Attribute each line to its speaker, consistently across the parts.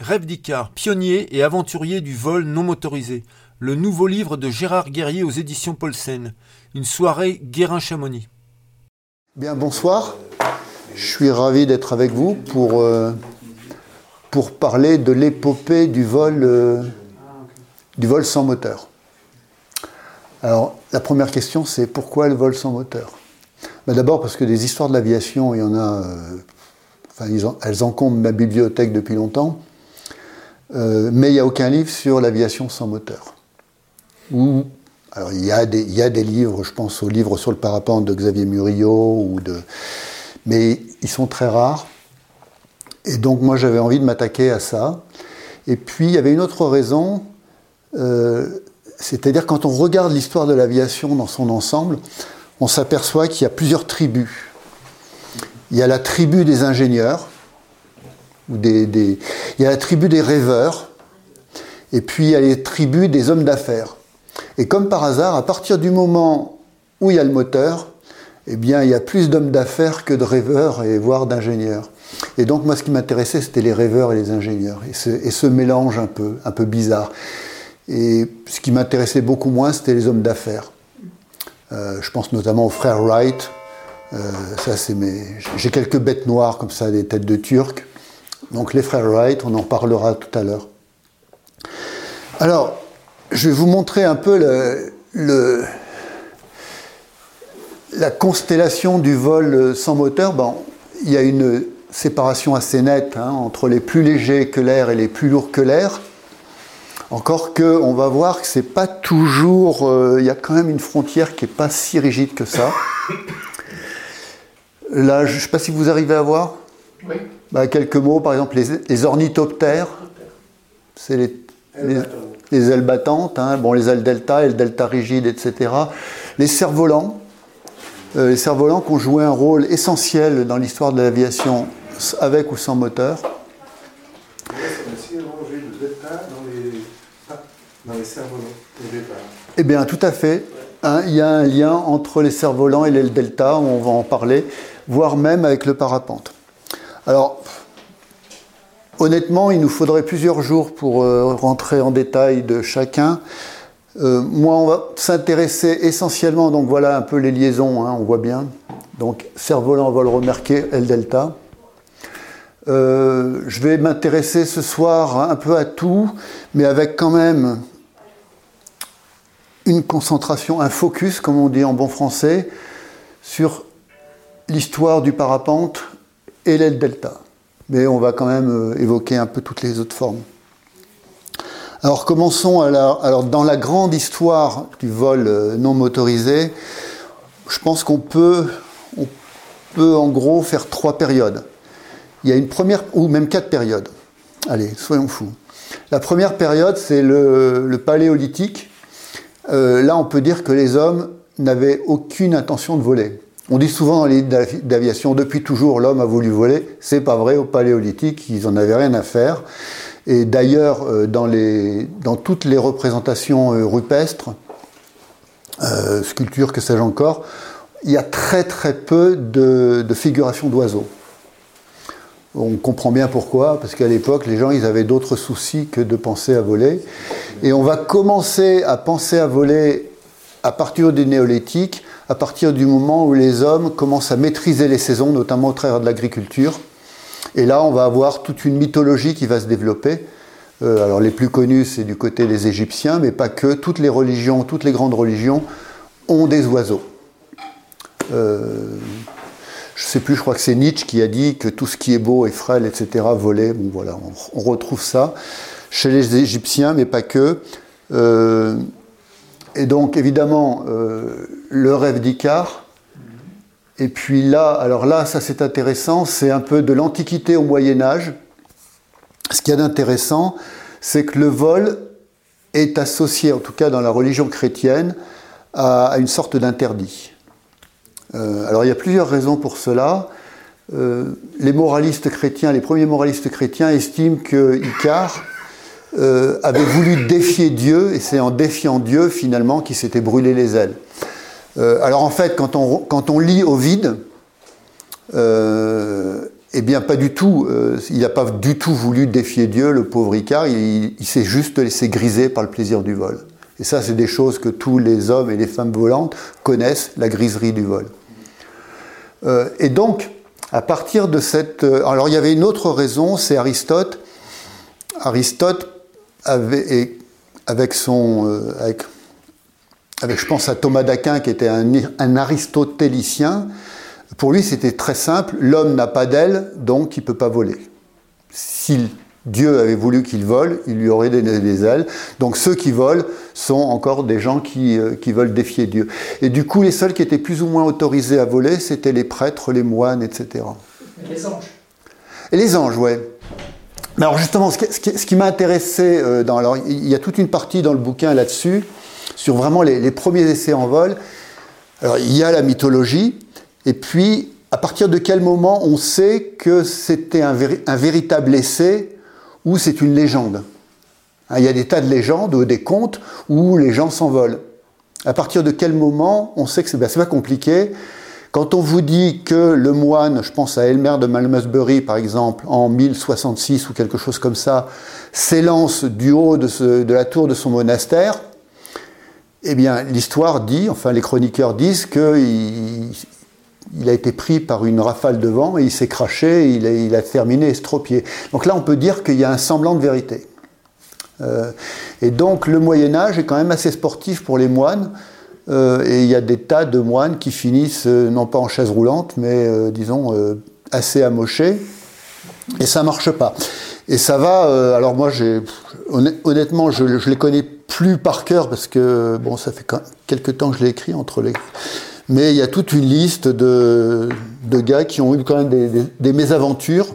Speaker 1: Rêve d'Icar, pionnier et aventurier du vol non motorisé. Le nouveau livre de Gérard Guerrier aux éditions Paulsen. Une soirée Guérin-Chamonix.
Speaker 2: Bien, bonsoir. Je suis ravi d'être avec vous pour, euh, parler de l'épopée du vol, euh, du vol sans moteur. Alors, la première question, c'est pourquoi le vol sans moteur? Ben, D'abord parce que des histoires de l'aviation, il y en a. Euh, enfin, elles encombrent ma bibliothèque depuis longtemps. Euh, mais il n'y a aucun livre sur l'aviation sans moteur. alors il y, a des, il y, a des, livres, je pense aux livres sur le parapente de Xavier Murillo, ou de, mais ils sont très rares. Et donc moi j'avais envie de m'attaquer à ça. Et puis il y avait une autre raison, euh, c'est-à-dire quand on regarde l'histoire de l'aviation dans son ensemble, on s'aperçoit qu'il y a plusieurs tribus. Il y a la tribu des ingénieurs, il y a la tribu des rêveurs, et puis il y a les tribus des hommes d'affaires. Et comme par hasard, à partir du moment où il y a le moteur, eh bien, il y a plus d'hommes d'affaires que de rêveurs et voire d'ingénieurs. Et donc, moi, ce qui m'intéressait, c'était les rêveurs et les ingénieurs, et ce, mélange un peu, un peu bizarre. Et ce qui m'intéressait beaucoup moins, c'était les hommes d'affaires. Euh, je pense notamment aux frères Wright. Euh, ça, c'est mes... J'ai quelques bêtes noires comme ça, des têtes de Turcs. Donc les frères Wright, on en parlera tout à l'heure. Alors, je vais vous montrer un peu la constellation du vol sans moteur. Bon, il y a une séparation assez nette hein, entre les plus légers que l'air et les plus lourds que l'air. Encore que, on va voir que c'est pas toujours. Euh, il y a quand même une frontière qui n'est pas si rigide que ça. Là, je ne sais pas si vous arrivez à voir. Oui. Bah, quelques mots, par exemple, les, ornithoptères, c'est les, les, ailes battantes, hein. bon, les ailes delta, les delta rigides, etc. Les cerfs-volants, euh, les cerfs-volants qui ont joué un rôle essentiel dans l'histoire de l'aviation avec ou sans moteur. Eh bien, tout à fait. Hein, il y a un lien entre les cerfs-volants et l'aile delta, on va en parler, voire même avec le parapente. Alors, honnêtement, il nous faudrait plusieurs jours pour euh, rentrer en détail de chacun. Euh, moi, on va s'intéresser essentiellement, donc voilà un peu les liaisons, hein, on voit bien. Donc, cerf-volant, vol remarqué, L delta. Euh, je vais m'intéresser ce soir un peu à tout, mais avec quand même une concentration, un focus, comme on dit en bon français, sur l'histoire du parapente et l'aile delta. Mais on va quand même euh, évoquer un peu toutes les autres formes. Alors commençons alors dans la grande histoire du vol euh, non motorisé. Je pense qu'on peut, on peut en gros faire trois périodes. Il y a une première, ou même quatre périodes. Allez, soyons fous. La première période, c'est le, paléolithique. Euh, là, on peut dire que les hommes n'avaient aucune intention de voler. On dit souvent dans les d'aviation, depuis toujours, l'homme a voulu voler. C'est pas vrai. Au Paléolithique, ils en avaient rien à faire. Et d'ailleurs, euh, dans, toutes les représentations euh, rupestres, euh, sculptures, que sais-je encore, il y a très très peu de, de figurations d'oiseaux. On comprend bien pourquoi, parce qu'à l'époque, les gens, ils avaient d'autres soucis que de penser à voler. Et on va commencer à penser à voler à partir du néolithique à partir du moment où les hommes commencent à maîtriser les saisons, notamment au travers de l'agriculture. Et là, on va avoir toute une mythologie qui va se développer. Euh, alors les plus connus, c'est du côté des Égyptiens, mais pas que. Toutes les religions, toutes les grandes religions ont des oiseaux. Euh, je ne sais plus, je crois que c'est Nietzsche qui a dit que tout ce qui est beau et frêle, etc., volait. Bon, voilà, on, retrouve ça chez les Égyptiens, mais pas que. Euh, et donc, évidemment, le rêve d'Icare. Et puis là, alors là, ça c'est intéressant, c'est un peu de l'Antiquité au Moyen Âge. Ce qu'il y a d'intéressant, c'est que le vol est associé, en tout cas dans la religion chrétienne, à, une sorte d'interdit. Euh, alors il y a plusieurs raisons pour cela. Euh, les moralistes chrétiens, les premiers moralistes chrétiens estiment que Icare euh, avait voulu défier Dieu, et c'est en défiant Dieu finalement qu'il s'était brûlé les ailes. Euh, alors en fait, quand on, lit Ovide, euh, eh bien, pas du tout. Euh, il n'a pas du tout voulu défier Dieu, le pauvre Icare. Il, s'est juste laissé griser par le plaisir du vol. Et ça, c'est des choses que tous les hommes et les femmes volantes connaissent, la griserie du vol. Et donc, à partir de cette... Alors, il y avait une autre raison, c'est Aristote. Aristote avait, avec son... avec, avec, je pense à Thomas d'Aquin, qui était un, un aristotélicien, pour lui, c'était très simple. L'homme n'a pas d'aile, donc il ne peut pas voler. Si Dieu avait voulu qu'il vole, il lui aurait donné des ailes. Donc ceux qui volent sont encore des gens qui, euh, qui, veulent défier Dieu. Et du coup, les seuls qui étaient plus ou moins autorisés à voler, c'était les prêtres, les moines, etc.
Speaker 3: Et les anges.
Speaker 2: Et les anges, ouais. Mais alors justement, ce qui, ce qui, m'a intéressé, euh, dans, alors, il y a toute une partie dans le bouquin là-dessus, sur vraiment les, premiers essais en vol. Alors, il y a la mythologie, et puis, à partir de quel moment on sait que c'était un, véritable essai ou c'est une légende? Hein, Il y a des tas de légendes ou des contes où les gens s'envolent. À partir de quel moment on sait que c'est ben, pas compliqué quand on vous dit que le moine, je pense à Elmer de Malmesbury par exemple, en 1066 ou quelque chose comme ça, s'élance du haut de, la tour de son monastère, eh bien l'histoire dit, enfin les chroniqueurs disent qu'il il a été pris par une rafale de vent et il s'est craché, il a, terminé estropié. Donc là, on peut dire qu'il y a un semblant de vérité. Euh, et donc le Moyen Âge est quand même assez sportif pour les moines. Euh, et il y a des tas de moines qui finissent, euh, non pas en chaise roulante, mais disons assez amochés. Et ça marche pas. Et ça va. alors moi, honnêtement, je, je les connais plus par cœur parce que bon, ça fait quelques temps que je l'ai écrit entre les mais il y a toute une liste de, gars qui ont eu quand même des, mésaventures.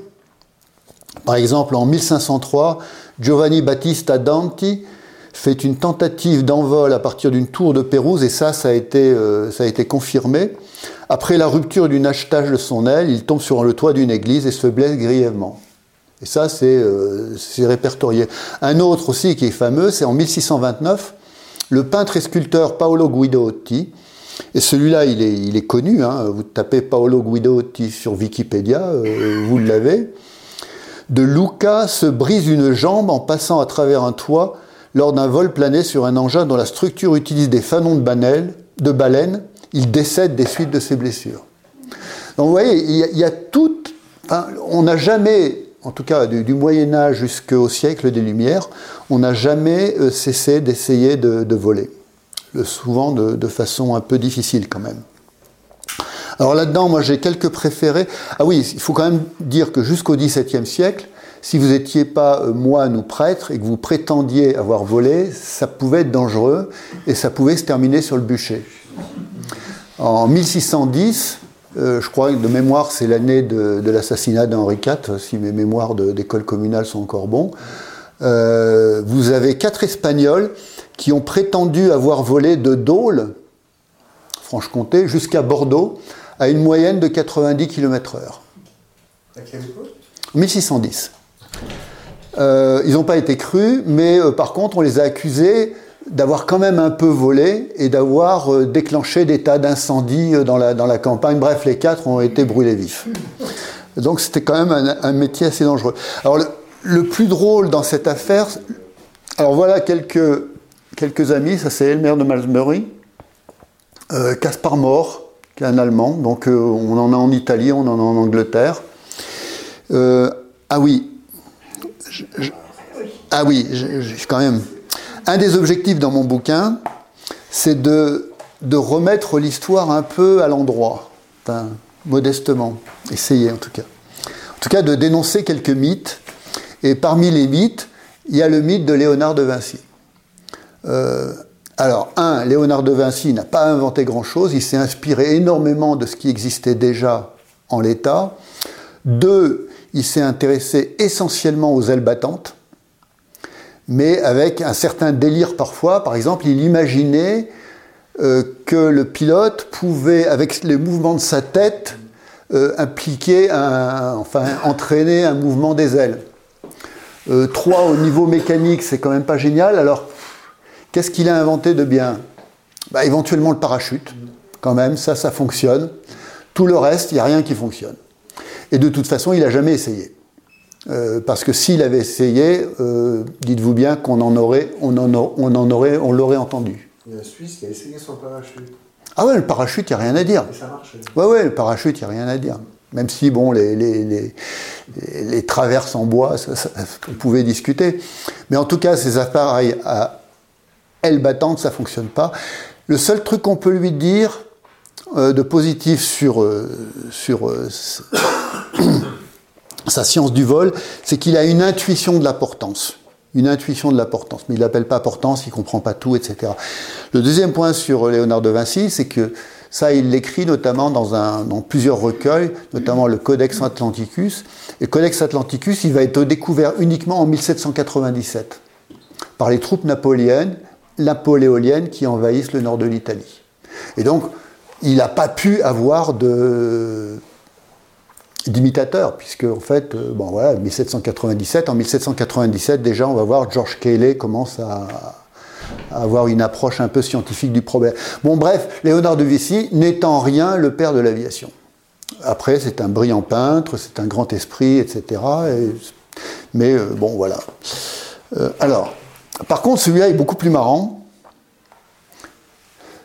Speaker 2: Par exemple, en 1503, Giovanni Battista Danti fait une tentative d'envol à partir d'une tour de Pérouse, et ça, ça a été, euh, ça a été confirmé. Après la rupture d'une achetage de son aile, il tombe sur le toit d'une église et se blesse grièvement. Et ça, c'est euh, répertorié. Un autre aussi qui est fameux, c'est en 1629, le peintre et sculpteur Paolo Guidotti et celui-là, il est, il connu. Hein. Vous tapez Paolo Guidotti sur Wikipédia, euh, vous l'avez. De Luca se brise une jambe en passant à travers un toit lors d'un vol plané sur un engin dont la structure utilise des fanons de, banelle, de baleine. Il décède des suites de ses blessures. Donc vous voyez, il y a, tout. on n'a jamais, en tout cas du, Moyen Âge jusqu'au siècle des Lumières, on n'a jamais euh, cessé d'essayer de voler souvent de, façon un peu difficile quand même. Alors là-dedans, moi j'ai quelques préférés. Ah oui, il faut quand même dire que jusqu'au XVIIe siècle, si vous n'étiez pas euh, moine ou prêtre et que vous prétendiez avoir volé, ça pouvait être dangereux et ça pouvait se terminer sur le bûcher. En 1610, euh, je crois que de mémoire c'est l'année de, l'assassinat d'Henri IV, si mes mémoires d'école communale sont encore bons, euh, vous avez quatre Espagnols qui ont prétendu avoir volé de Dole, Franche-Comté, jusqu'à Bordeaux, à une moyenne de 90 km/h. À quelle époque? 1610. Euh, ils n'ont pas été crus, mais par contre, on les a accusés d'avoir quand même un peu volé et d'avoir euh, déclenché des tas d'incendies dans la, dans la campagne. Bref, les quatre ont été brûlés vifs. Donc c'était quand même un, métier assez dangereux. Alors le, plus drôle dans cette affaire, alors voilà quelques quelques amis, ça c'est Elmer de Malmesbury, euh, Caspar Mort, qui est un Allemand, donc euh, on en a en Italie, on en a en Angleterre. Euh, ah oui, ah oui, quand même. Un des objectifs dans mon bouquin, c'est de, remettre l'histoire un peu à l'endroit, modestement, essayer en tout cas. En tout cas, de dénoncer quelques mythes. Et parmi les mythes, il y a le mythe de Léonard de Vinci. Euh, alors, un, Léonard de Vinci n'a pas inventé grand-chose, il s'est inspiré énormément de ce qui existait déjà en l'état. Deux, il s'est intéressé essentiellement aux ailes battantes, mais avec un certain délire parfois. Par exemple, il imaginait euh, que le pilote pouvait, avec les mouvements de sa tête, euh, impliquer, enfin, entraîner un mouvement des ailes. trois, au niveau mécanique, c'est quand même pas génial. Alors, Qu'est-ce qu'il a inventé de bien? Bah, Éventuellement le parachute, quand même, ça, ça fonctionne. Tout le reste, il n'y a rien qui fonctionne. Et de toute façon, il n'a jamais essayé. Euh, parce que s'il avait essayé, euh, dites-vous bien qu'on en aurait, on en, on en aurait, on l'aurait entendu.
Speaker 3: Il y a un Suisse qui a essayé son parachute.
Speaker 2: Ah ouais, le parachute, il n'y a rien à dire.
Speaker 3: Et ça marchait.
Speaker 2: Ouais, ouais, le parachute, il n'y a rien à dire. Même si, bon, les, les, les, les traverses en bois, ça, ça, on pouvait discuter. Mais en tout cas, ces appareils à ailes battantes, ça ne fonctionne pas. Le seul truc qu'on peut lui dire euh, de positif sur, sur sa science du vol, c'est qu'il a une intuition de la portance. Une intuition de la portance. Mais il l'appelle pas portance, il comprend pas tout, etc. Le deuxième point sur Léonard de Vinci, c'est que ça, il l'écrit notamment dans, dans plusieurs recueils, notamment le Codex Atlanticus. Et le Codex Atlanticus, il va être découvert uniquement en 1797 par les troupes napoléoniennes, napoléoniennes qui envahissent le nord de l'Italie. Et donc, il n'a pas pu avoir de d'imitateurs, puisque en fait, euh, bon voilà, 1797, en 1797 déjà, on va voir George Cayley commence à, avoir une approche un peu scientifique du problème. Bon, bref, Léonard de Vinci n'étant rien le père de l'aviation. Après, c'est un brillant peintre, c'est un grand esprit, etc. Et- mais euh, bon, voilà. Euh, alors, par contre, celui-là est beaucoup plus marrant.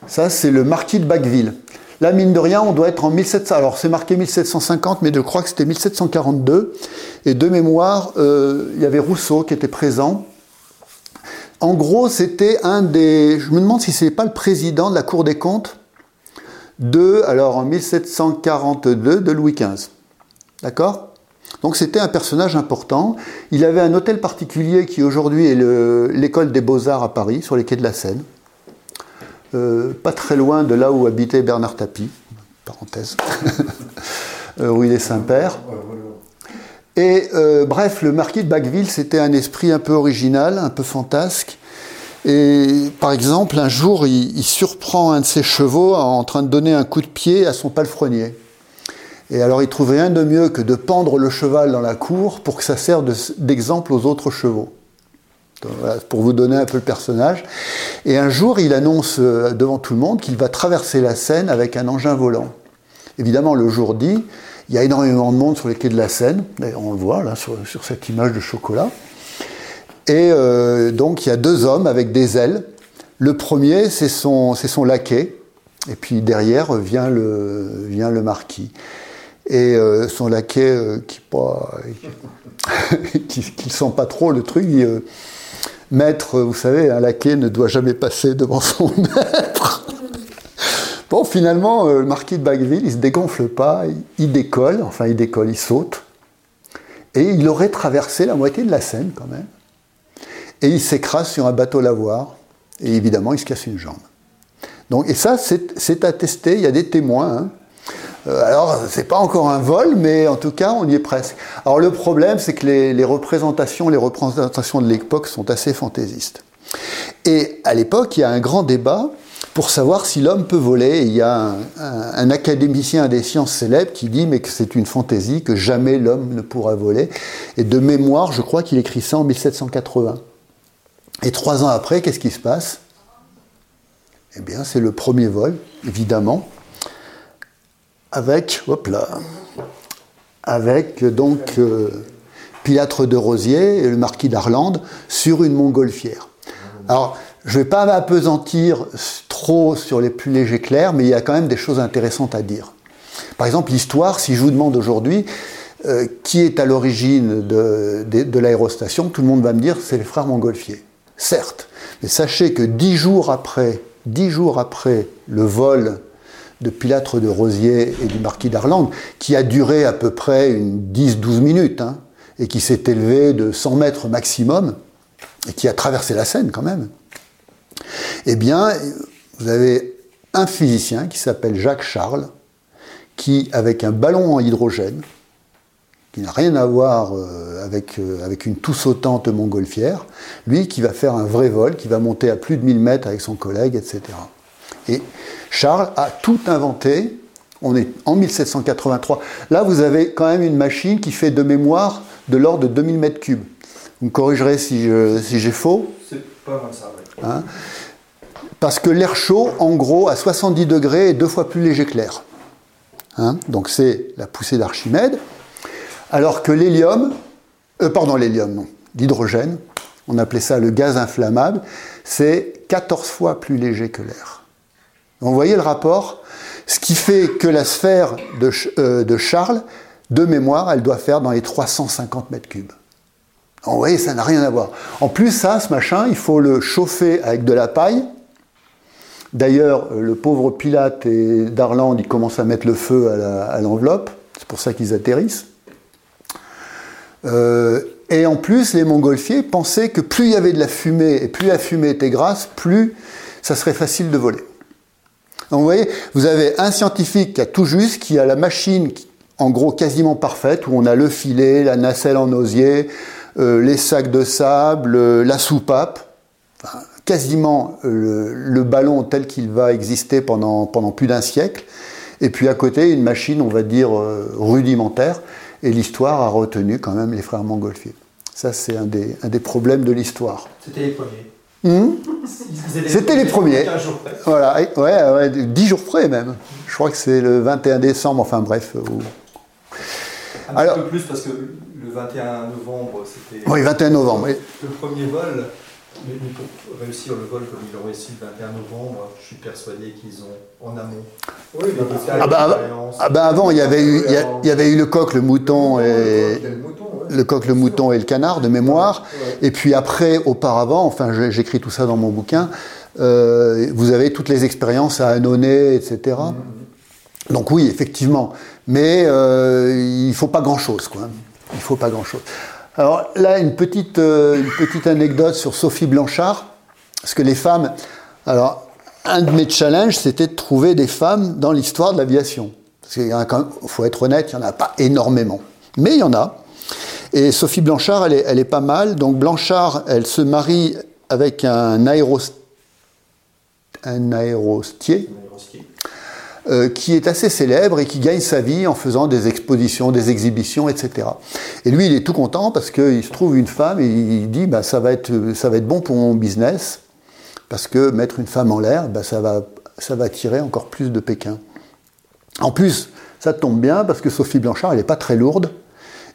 Speaker 2: Ça, c'est le marquis de Bacqueville. Là, mine de rien, on doit être en 1700. Alors, c'est marqué 1750, mais je crois que c'était 1742. Et de mémoire, euh, il y avait Rousseau qui était présent. En gros, c'était un des. Je me demande si c'est pas le président de la Cour des comptes de, alors en 1742, de Louis XV. D'accord? Donc c'était un personnage important. Il avait un hôtel particulier qui aujourd'hui est le- l'école des beaux-arts à Paris, sur les quais de la Seine. Euh, pas très loin de là où habitait Bernard Tapie, parenthèse, euh, des Saints-Pères.
Speaker 3: Ouais, voilà.
Speaker 2: Et euh, bref, le marquis de Bacqueville, c'était un esprit un peu original, un peu fantasque. Et par exemple, un jour, il, il surprend un de ses chevaux en train de donner un coup de pied à son palefrenier. Et alors, il trouve rien de mieux que de pendre le cheval dans la cour pour que ça serve de- d'exemple aux autres chevaux. Pour vous donner un peu le personnage. Et un jour, il annonce euh, devant tout le monde qu'il va traverser la Seine avec un engin volant. Évidemment, le jour dit, il y a énormément de monde sur les quais de la Seine. On le voit là sur, cette image de chocolat. Et euh, donc, il y a deux hommes avec des ailes. Le premier, c'est son, son laquais. Et puis derrière vient le, vient le marquis. Et euh, son laquais, euh, qui qui, qui sent pas trop le truc, il, maître, vous savez, un laquais ne doit jamais passer devant son maître. Bon, finalement, euh, le marquis de Bacqueville, il se dégonfle pas, il, décolle, enfin il décolle, il saute, et il aurait traversé la moitié de la Seine quand même. Et il s'écrase sur un bateau lavoir, et évidemment, il se casse une jambe. Donc, et ça, c'est attesté, il y a des témoins. hein. Euh, alors, c'est pas encore un vol, mais en tout cas, on y est presque. Alors, le problème, c'est que les, représentations, les représentations de l'époque sont assez fantaisistes. Et à l'époque, il y a un grand débat pour savoir si l'homme peut voler. Il y a un, un- un académicien des sciences célèbres qui dit mais que c'est une fantaisie, que jamais l'homme ne pourra voler. Et de mémoire, je crois qu'il écrit ça en 1780. Et trois ans après, qu'est-ce qui se passe? Eh bien, c'est le premier vol, évidemment, avec, hop là, avec donc euh, de Rosier et le marquis d'Arlande sur une montgolfière. Alors, je ne vais pas m'apesantir trop sur les plus légers clercs, mais il y a quand même des choses intéressantes à dire. Par exemple, l'histoire, si je vous demande aujourd'hui euh, qui est à l'origine de l'aérostation, tout le monde va me dire c'est les frères Montgolfier. Certes, mais sachez que dix jours après, dix jours après le vol de Pilâtre de Rosier et du marquis d'Arlande, qui a duré à peu près une 10-12 minutes, hein, et qui s'est élevé de 100 mètres maximum, et qui a traversé la Seine quand même, eh bien, vous avez un physicien qui s'appelle Jacques Charles, qui, avec un ballon en hydrogène, qui n'a rien à voir euh, avec, euh, avec une tout sautante montgolfière, lui qui va faire un vrai vol, qui va monter à plus de 1000 mètres avec son collègue, etc. Et Charles a tout inventé. On est en 1783. Là, vous avez quand même une machine qui fait de mémoire de l'ordre de 2000 mètres cubes. Vous me corrigerez si j'ai faux.
Speaker 3: C'est pas mal ça, ouais.
Speaker 2: Hein Parce que l'air chaud, en gros, à 70 degrés, est deux fois plus léger que l'air. Hein Donc c'est la poussée d'Archimède. Alors que l'hélium, euh, pardon, l'hélium, non, l'hydrogène, on appelait ça le gaz inflammable, c'est 14 fois plus léger que l'air. Vous voyez le rapport? Ce qui fait que la sphère de, euh, de, Charles, de mémoire, elle doit faire dans les 350 mètres cubes. vous voyez, ça n'a rien à voir. En plus, ça, ce machin, il faut le chauffer avec de la paille. D'ailleurs, le pauvre Pilate et Darland, ils commencent à mettre le feu à l'enveloppe. C'est pour ça qu'ils atterrissent. Euh, et en plus, les montgolfiers pensaient que plus il y avait de la fumée et plus la fumée était grasse, plus ça serait facile de voler. Vous voyez, vous avez un scientifique qui a tout juste, qui a la machine en gros quasiment parfaite, où on a le filet, la nacelle en osier, euh, les sacs de sable, euh, la soupape, quasiment le, ballon tel qu'il va exister pendant, pendant plus d'un siècle, et puis à côté une machine, on va dire, rudimentaire, et l'histoire a retenu quand même les frères Montgolfier. Ça, c'est un des, un des problèmes de l'histoire.
Speaker 3: C'était les premiers.
Speaker 2: Hmm C'était les premiers. 15 jours près. Voilà, ouais, ouais, 10 jours près même. Je crois que c'est le 21 décembre, enfin bref.
Speaker 3: Un Alors, peu plus parce que le 21 novembre, c'était.
Speaker 2: Oui, 21 novembre.
Speaker 3: Le premier vol, mais, pour réussir le vol comme ils l'ont réussi le 21 novembre, je suis persuadé qu'ils ont en amont.
Speaker 2: Oui, mais ah, bah, ah bah avant, il y avait eu, il y, avait eu le coq, le mouton et le coq, le mouton et le canard de mémoire. Et puis après, auparavant, enfin, j'écris tout ça dans mon bouquin. Euh, vous avez toutes les expériences à Annonay, etc. Mm-hmm. Donc oui, effectivement. Mais euh, il ne faut pas grand-chose, quoi. Il faut pas grand-chose. Alors là, une petite, euh, une petite anecdote sur Sophie Blanchard, parce que les femmes, alors un de mes challenges, c'était de trouver des femmes dans l'histoire de l'aviation. Parce qu'il faut être honnête, il n'y en a pas énormément, mais il y en a. Et Sophie Blanchard, elle est, pas mal. Donc Blanchard, elle se marie avec un, un aérostier. Euh, qui est assez célèbre et qui gagne sa vie en faisant des expositions, des exhibitions, etc. Et lui, il est tout content parce qu'il se trouve une femme et il dit bah, ça, va être, ça va être bon pour mon business parce que mettre une femme en l'air, bah, ça, va, ça va attirer encore plus de Pékin. En plus, ça tombe bien parce que Sophie Blanchard, elle n'est pas très lourde.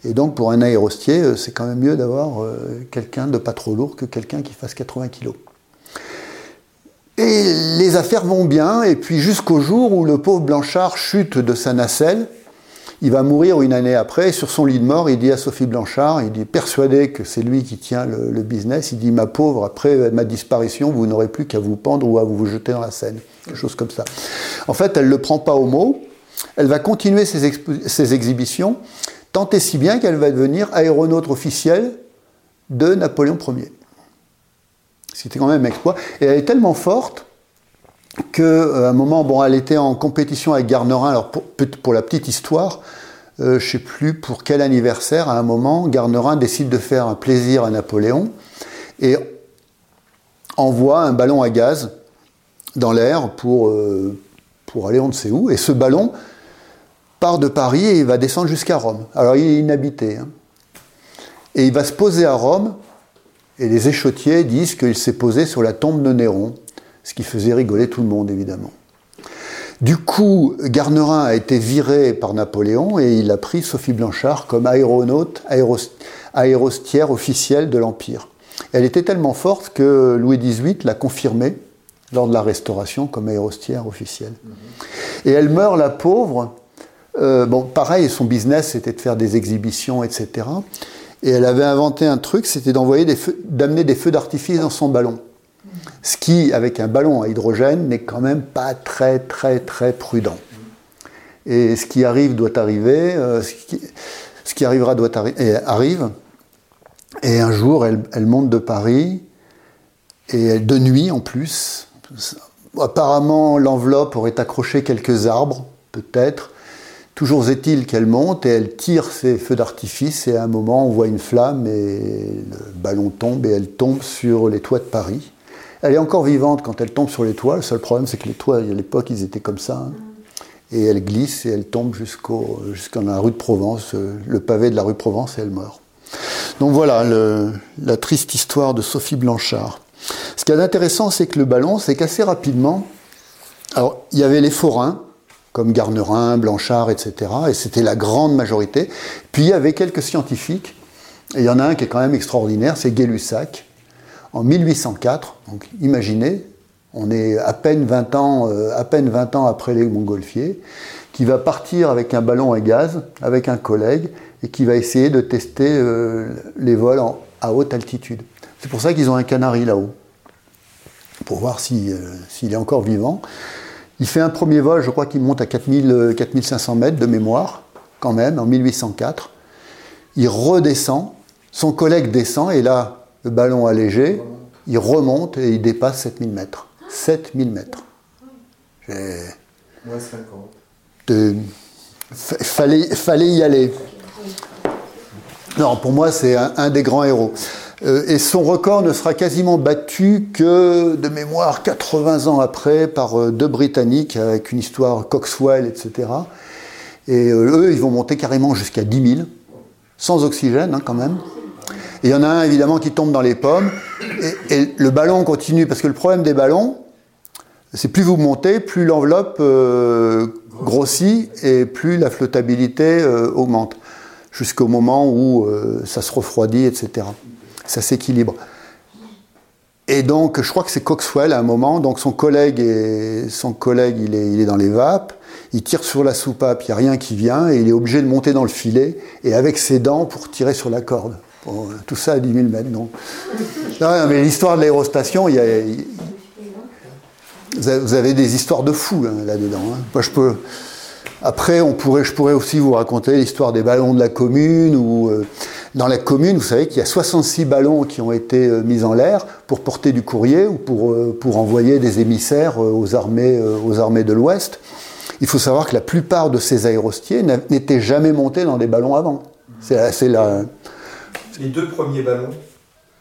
Speaker 2: Et donc, pour un aérostier, euh, c'est quand même mieux d'avoir euh, quelqu'un de pas trop lourd que quelqu'un qui fasse 80 kilos. Et les affaires vont bien, et puis jusqu'au jour où le pauvre Blanchard chute de sa nacelle, il va mourir une année après, sur son lit de mort, il dit à Sophie Blanchard, il est persuadé que c'est lui qui tient le, business, il dit, ma pauvre, après ma disparition, vous n'aurez plus qu'à vous pendre ou à vous jeter dans la Seine, quelque chose comme ça. En fait, elle ne le prend pas au mot, elle va continuer ses, ses exhibitions, tant et si bien qu'elle va devenir aéronaute officielle de Napoléon Ier. C'était quand même un exploit. Et elle est tellement forte qu'à euh, un moment, bon, elle était en compétition avec Garnerin. Alors, pour, la petite histoire, euh, je ne sais plus pour quel anniversaire, à un moment, Garnerin décide de faire un plaisir à Napoléon et envoie un ballon à gaz dans l'air pour, euh, aller on ne sait où. Et ce ballon part de Paris et il va descendre jusqu'à Rome. Alors, il est inhabité. Hein. Et il va se poser à Rome et les échotiers disent qu'il s'est posé sur la tombe de Néron, ce qui faisait rigoler tout le monde, évidemment. Du coup, Garnerin a été viré par Napoléon et il a pris Sophie Blanchard comme aéronaute, aérostière officielle de l'Empire. Elle était tellement forte que Louis XVIII l'a confirmée lors de la Restauration comme aérostière officielle. Et elle meurt, la pauvre. Euh, bon, pareil, son business, c'était de faire des exhibitions, etc. Et elle avait inventé un truc, c'était d'envoyer d'amener des feux d'artifice dans son ballon. Ce qui, avec un ballon à hydrogène, n'est quand même pas très très très prudent. Et ce qui arrive doit arriver, euh, ce, qui, arrivera doit arriver, arrive. Et un jour, elle, elle, monte de Paris, et de nuit en plus. Apparemment, l'enveloppe aurait accroché quelques arbres, peut-être. Toujours est-il qu'elle monte et elle tire ses feux d'artifice et à un moment on voit une flamme et le ballon tombe et elle tombe sur les toits de Paris. Elle est encore vivante quand elle tombe sur les toits. Le seul problème c'est que les toits à l'époque ils étaient comme ça. Hein. Et elle glisse et elle tombe jusqu'au, la rue de Provence, le pavé de la rue de Provence et elle meurt. Donc voilà la triste histoire de Sophie Blanchard. Ce qui est intéressant c'est que le ballon c'est qu'assez rapidement, alors il y avait les forains comme Garnerin, Blanchard, etc. Et c'était la grande majorité. Puis il y avait quelques scientifiques, et il y en a un qui est quand même extraordinaire, c'est Gay-Lussac, en 1804. Donc imaginez, on est à peine 20 ans, euh, à peine 20 ans après les Montgolfiers, qui va partir avec un ballon à gaz, avec un collègue, et qui va essayer de tester euh, les vols à haute altitude. C'est pour ça qu'ils ont un canari là-haut, pour voir euh, s'il est encore vivant. Il fait un premier vol, je crois qu'il monte à 4000, 4500 mètres de mémoire, quand même, en 1804. Il redescend, son collègue descend, et là, le ballon allégé, il remonte et il dépasse 7000 mètres. 7000 mètres.
Speaker 3: Moins 50.
Speaker 2: De... Fallait, fallait y aller. Non, pour moi, c'est un, des grands héros. Euh, et son record ne sera quasiment battu que, de mémoire, 80 ans après, par euh, deux Britanniques avec une histoire Coxwell, etc. Et euh, eux, ils vont monter carrément jusqu'à 10 000, sans oxygène hein, quand même. Et il y en a un, évidemment, qui tombe dans les pommes. Et, et, le ballon continue, parce que le problème des ballons, c'est plus vous montez, plus l'enveloppe grossit et plus la flottabilité augmente. Jusqu'au moment où ça se refroidit, etc ça s'équilibre. Et donc, je crois que c'est Coxwell à un moment, donc son collègue, est, son collègue il, est, il est dans les vapes, il tire sur la soupape, il n'y a rien qui vient, et il est obligé de monter dans le filet, et avec ses dents pour tirer sur la corde. tout ça à 10 000 mètres, non. non, mais l'histoire de l'aérostation, il y a, vous avez des histoires de fous hein, là-dedans. Hein. Moi, je peux. Après, on pourrait, je pourrais aussi vous raconter l'histoire des ballons de la commune ou euh, dans la commune, vous savez qu'il y a 66 ballons qui ont été euh, mis en l'air pour porter du courrier ou pour, euh, pour envoyer des émissaires euh, aux armées, aux armées de l'Ouest. Il faut savoir que la plupart de ces aérostiers n'étaient jamais montés dans des ballons avant. C'est la,
Speaker 3: Les deux premiers ballons,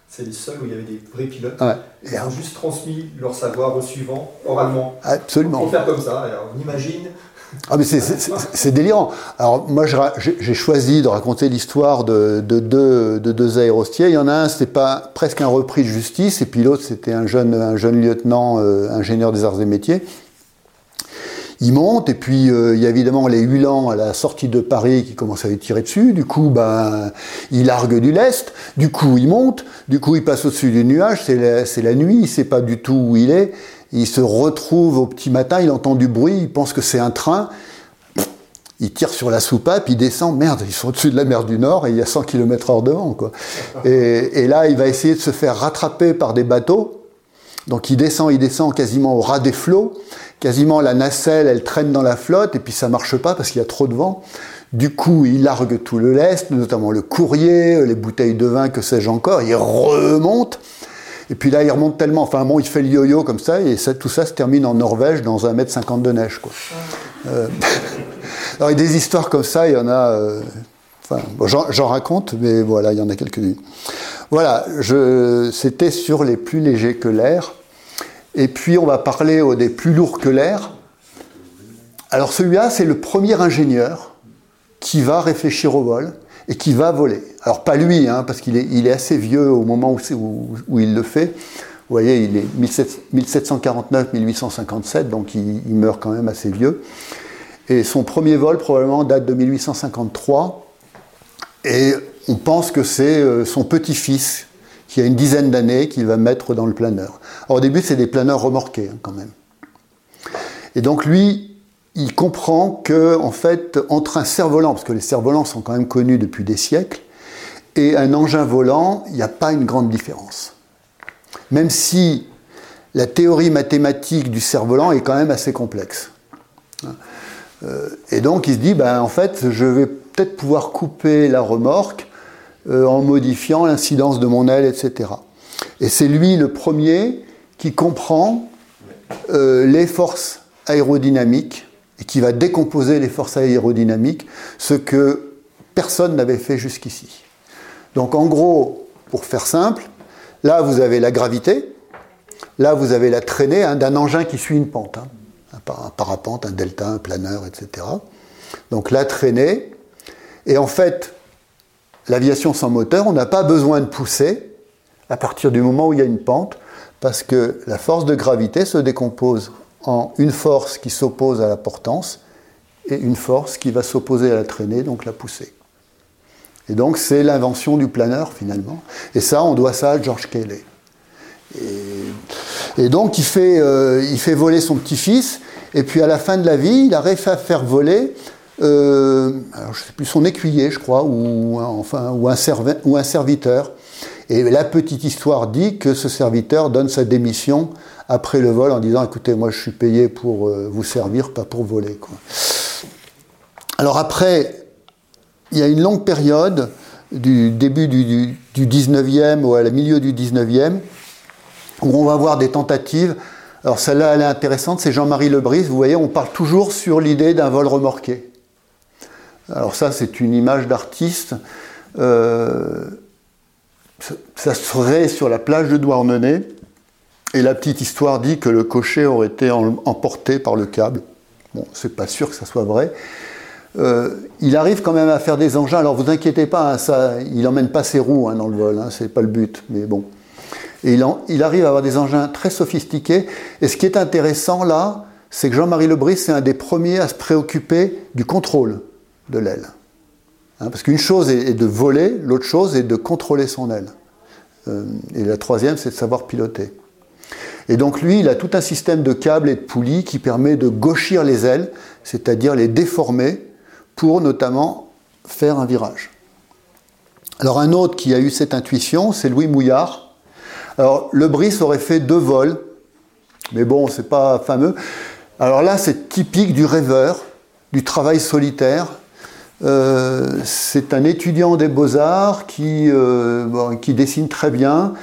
Speaker 3: c'est les seuls où il y avait des vrais pilotes. Ils ont juste transmis leur savoir au suivant, oralement.
Speaker 2: Absolument.
Speaker 3: Pour faire comme ça. Alors, on imagine
Speaker 2: ah mais c'est délirant. Alors moi j'ai choisi de raconter l'histoire de, de, deux, de, deux, aérostiers. Il y en a un, c'était pas presque un repris de justice, et puis l'autre c'était un jeune, un jeune lieutenant euh, ingénieur des arts et métiers. Il monte, et puis euh, il y a évidemment les Hulans à la sortie de Paris qui commencent à lui tirer dessus. Du coup, ben, il largue du lest. Du coup, il monte. Du coup, il passe au-dessus du nuage. C'est la, la nuit. Il sait pas du tout où il est. Il se retrouve au petit matin, il entend du bruit, il pense que c'est un train. Il tire sur la soupape, il descend, merde, ils sont au-dessus de la mer du Nord et il y a 100 km heure devant. Quoi. Et, là, il va essayer de se faire rattraper par des bateaux. Donc il descend, il descend quasiment au ras des flots. Quasiment la nacelle, elle traîne dans la flotte et puis ça marche pas parce qu'il y a trop de vent. Du coup, il largue tout le lest, notamment le courrier, les bouteilles de vin, que sais-je encore. Il remonte. Et puis là, il remonte tellement. Enfin, bon, il fait le yo-yo comme ça, et tout ça se termine en Norvège dans un mètre cinquante de neige. Quoi. Euh, alors, il y a des histoires comme ça, il y en a. Euh, enfin, j'en raconte, mais voilà, il y en a quelques-unes. Voilà, c'était sur les plus légers que l'air. Et puis, on va parler des plus lourds que l'air. Alors, celui-là, c'est le premier ingénieur qui va réfléchir au vol et qui va voler. Alors pas lui, hein, parce qu'il est, assez vieux au moment où, où, il le fait. Vous voyez, il est 1749-1857, donc il, meurt quand même assez vieux. Et son premier vol probablement date de 1853. Et on pense que c'est euh, son petit-fils qui a une dizaine d'années qu'il va mettre dans le planeur. Alors au début, c'est des planeurs remorqués hein, quand même. Et donc lui, il comprend que, en fait, entre un cerf-volant, parce que les cerfs-volants sont quand même connus depuis des siècles, et un engin volant, il n'y a pas une grande différence. Même si la théorie mathématique du cerf-volant est quand même assez complexe. Euh, et donc il se dit, ben, en fait, je vais peut-être pouvoir couper la remorque euh, en modifiant l'incidence de mon aile, etc. Et c'est lui le premier qui comprend euh, les forces aérodynamiques et qui va décomposer les forces aérodynamiques, ce que personne n'avait fait jusqu'ici. Donc en gros, pour faire simple, là vous avez la gravité, là vous avez la traînée hein, d'un engin qui suit une pente, hein, un, parapente, un delta, un planeur, etc. Donc la traînée, et en fait, l'aviation sans moteur, on n'a pas besoin de pousser à partir du moment où il y a une pente, parce que la force de gravité se décompose en une force qui s'oppose à la portance et une force qui va s'opposer à la traînée, donc la pousser. Et donc c'est l'invention du planeur finalement. Et ça, on doit ça à George Cayley. Et, donc il fait, euh, il fait voler son petit-fils, et puis à la fin de la vie, il arrive à faire voler, euh, alors je sais plus, son écuyer, je crois, ou, enfin, ou, un, ou un serviteur. Et la petite histoire dit que ce serviteur donne sa démission après le vol en disant écoutez, moi je suis payé pour euh, vous servir, pas pour voler. Alors après, il y a une longue période du début du, 19e ou à la milieu du 19e où on va voir des tentatives. Alors celle-là, elle est intéressante, c'est Jean-Marie Lebris. Vous voyez, on parle toujours sur l'idée d'un vol remorqué. Alors ça, c'est une image d'artiste. Euh, ça serait sur la plage de Douarnenez. Et la petite histoire dit que le cocher aurait été emporté par le câble. Bon, c'est pas sûr que ça soit vrai. Euh, il arrive quand même à faire des engins. Alors vous inquiétez pas, hein, ça, il n'emmène pas ses roues hein, dans le vol, hein, c'est pas le but, mais bon. Et il, arrive à avoir des engins très sophistiqués. Et ce qui est intéressant là, c'est que Jean-Marie Lebris c'est un des premiers à se préoccuper du contrôle de l'aile. parce qu'une chose est, de voler, l'autre chose est de contrôler son aile. Euh, et la troisième, c'est de savoir piloter. Et donc lui, il a tout un système de câbles et de poulies qui permet de gauchir les ailes, c'est-à-dire les déformer pour notamment faire un virage. Alors un autre qui a eu cette intuition, c'est Louis Mouillard. Alors le Brice aurait fait deux vols, mais bon, c'est pas fameux. Alors là, c'est typique du rêveur, du travail solitaire. Euh, c'est un étudiant des beaux-arts qui, euh, qui dessine très bien,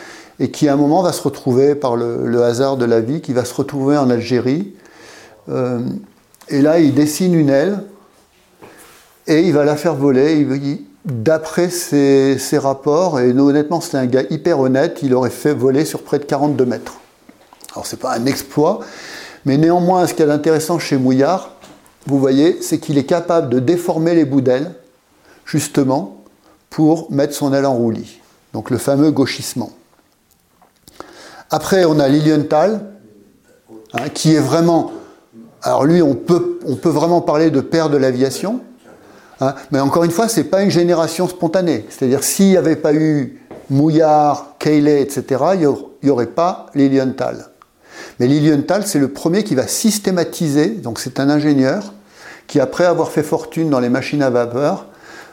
Speaker 2: et qui à un moment va se retrouver par le, hasard de la vie, qui va se retrouver en Algérie. Euh, et là, il dessine une aile et il va la faire voler. D'après ses, rapports, et honnêtement, c'était un gars hyper honnête, il aurait fait voler sur près de 42 mètres. Alors, c'est pas un exploit, mais néanmoins, ce qui est intéressant chez Mouillard, vous voyez, c'est qu'il est capable de déformer les bouts d'aile, justement, pour mettre son aile en roulis. Donc, le fameux gauchissement. Après, on a Lilienthal, hein, qui est vraiment. Alors lui, on peut, on peut vraiment parler de père de l'aviation, hein, mais encore une fois, ce n'est pas une génération spontanée. C'est-à-dire, s'il n'y avait pas eu Mouillard, Cayley, etc., il n'y aurait pas Lilienthal. Mais Lilienthal, c'est le premier qui va systématiser, donc c'est un ingénieur, qui après avoir fait fortune dans les machines à vapeur,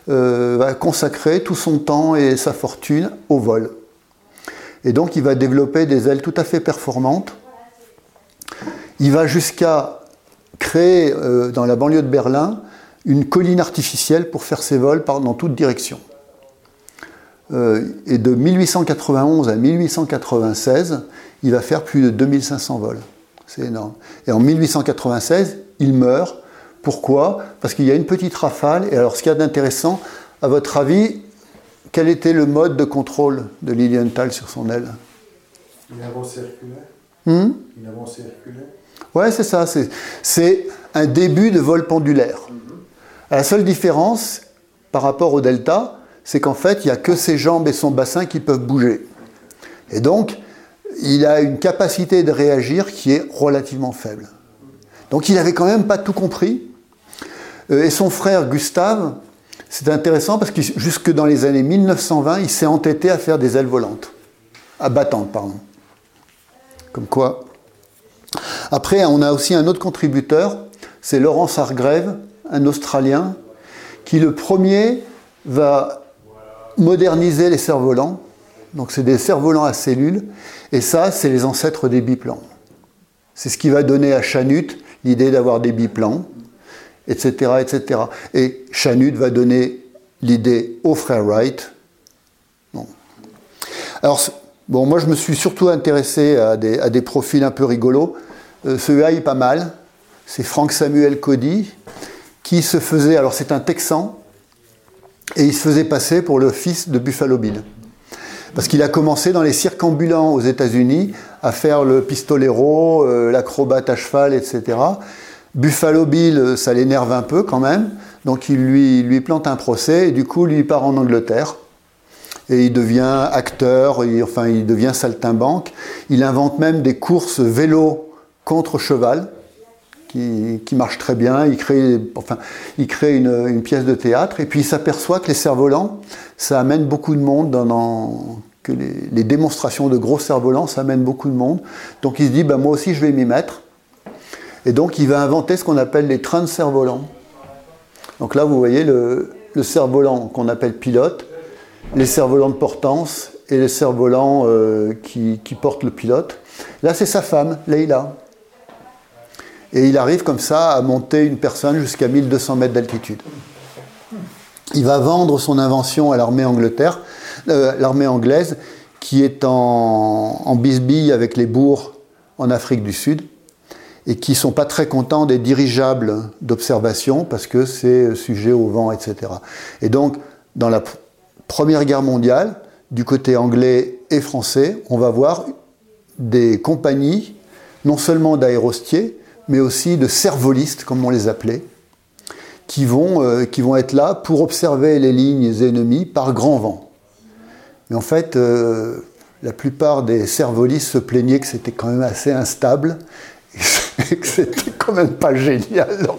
Speaker 2: euh, va consacrer tout son temps et sa fortune au vol. Et donc il va développer des ailes tout à fait performantes. Il va jusqu'à créer euh, dans la banlieue de Berlin une colline artificielle pour faire ses vols dans toutes directions. Euh, et de 1891 à 1896, il va faire plus de 2500 vols. C'est énorme. Et en 1896, il meurt. Pourquoi? Parce qu'il y a une petite rafale. Et alors, ce qu'il y a d'intéressant, à votre avis, quel était le mode de contrôle de Lilienthal sur son aile?
Speaker 4: Une avancée circulaire Une avancée circulaire
Speaker 2: Ouais, c'est ça. C'est un début de vol pendulaire. Mhm. La seule différence par rapport au delta, c'est qu'en fait, il n'y a que ses jambes et son bassin qui peuvent bouger. Et donc, il a une capacité de réagir qui est relativement faible. Donc, il n'avait quand même pas tout compris. Euh, et son frère Gustave, c'est intéressant parce que jusque dans les années 1920, il s'est entêté à faire des ailes volantes. À battantes, pardon. Comme quoi. Après, on a aussi un autre contributeur, c'est Laurence Hargrave, un Australien, qui le premier va moderniser les cerfs-volants. Donc c'est des cerfs-volants à cellules, et ça, c'est les ancêtres des biplans. C'est ce qui va donner à Chanut l'idée d'avoir des biplans etc., etc. Et Chanut va donner l'idée au frère Wright. Alors, moi je me suis surtout intéressé à des, profils un peu rigolos. Euh, celui-là est pas mal. C'est Frank Samuel Cody, qui se faisait, alors c'est un Texan, et il se faisait passer pour le fils de Buffalo Bill. Parce qu'il a commencé dans les cirques ambulants aux États-Unis à faire le pistolero, euh, l'acrobate à cheval, etc. Buffalo Bill, euh, ça l'énerve un peu quand même, donc il lui, lui plante un procès et du coup, lui part en Angleterre. Et il devient acteur, enfin il devient saltimbanque. Il invente même des courses vélo contre cheval. Qui, marche très bien. Il crée, enfin, il crée une, pièce de théâtre et puis il s'aperçoit que les cerfs-volants, ça amène beaucoup de monde dans, que les, démonstrations de gros cerfs-volants, ça amène beaucoup de monde. Donc il se dit, ben, moi aussi je vais m'y mettre. Et donc il va inventer ce qu'on appelle les trains de cerfs-volants. Donc là, vous voyez le, le cerf-volant qu'on appelle pilote, les cerfs-volants de portance et les cerfs-volants euh, qui, qui portent le pilote. Là, c'est sa femme, Leila. Et il arrive comme ça à monter une personne jusqu'à 1200 mètres d'altitude. Il va vendre son invention à l'armée Angleterre, euh, l'armée anglaise, qui est en, en bisbille avec les bourgs en Afrique du Sud et qui ne sont pas très contents des dirigeables d'observation parce que c'est sujet au vent, etc. Et donc, dans la Première Guerre mondiale, du côté anglais et français, on va voir des compagnies, non seulement d'aérostiers, mais aussi de cervolistes, comme on les appelait, qui vont, euh, être là pour observer les lignes ennemies par grand vent. Mais en fait, euh, la plupart des cervolistes se plaignaient que c'était quand même assez instable et que c'était quand même pas génial leur.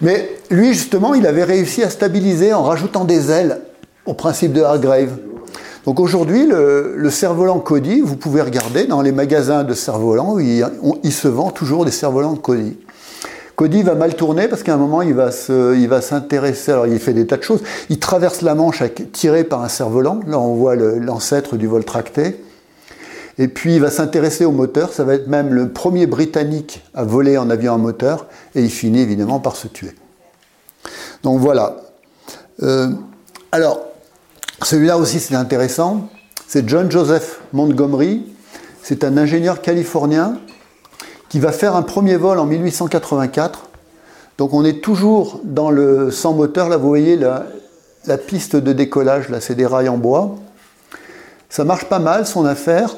Speaker 2: Mais lui, justement, il avait réussi à stabiliser en rajoutant des ailes au principe de Hargrave. Donc aujourd'hui, le, cerf-volant Cody, vous pouvez regarder dans les magasins de cerfs-volants, il, il, se vend toujours des cerfs-volants Cody. Cody va mal tourner parce qu'à un moment, il va, s'intéresser. alors, il fait des tas de choses. Il traverse la Manche tiré par un cerf-volant. Là, on voit l'ancêtre du vol tracté. Et puis, il va s'intéresser au moteur. Ça va être même le premier Britannique à voler en avion à moteur. Et il finit évidemment par se tuer. Donc voilà. Euh, alors, celui-là aussi, c'est intéressant. C'est John Joseph Montgomery. C'est un ingénieur californien qui va faire un premier vol en 1884. Donc on est toujours dans le sans moteur. Là, vous voyez la, piste de décollage. Là, c'est des rails en bois. Ça marche pas mal, son affaire.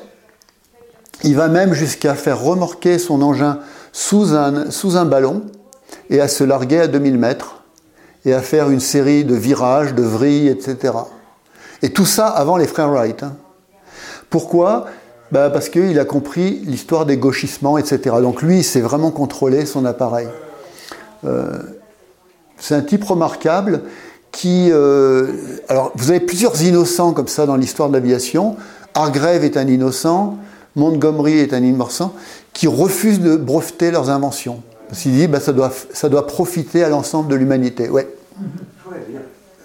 Speaker 2: Il va même jusqu'à faire remorquer son engin sous un, sous un ballon et à se larguer à 2000 mètres et à faire une série de virages, de vrilles, etc. Et tout ça avant les frères Wright. Hein. Pourquoi? Bah Parce qu'il a compris l'histoire des gauchissements, etc. Donc lui, il sait vraiment contrôler son appareil. Euh, c'est un type remarquable qui... Euh, alors, vous avez plusieurs innocents comme ça dans l'histoire de l'aviation. Hargrave est un innocent, Montgomery est un innocent, qui refusent de breveter leurs inventions. Parce qu'il dit, bah, ça, doit, ça doit profiter à l'ensemble de l'humanité. Ouais.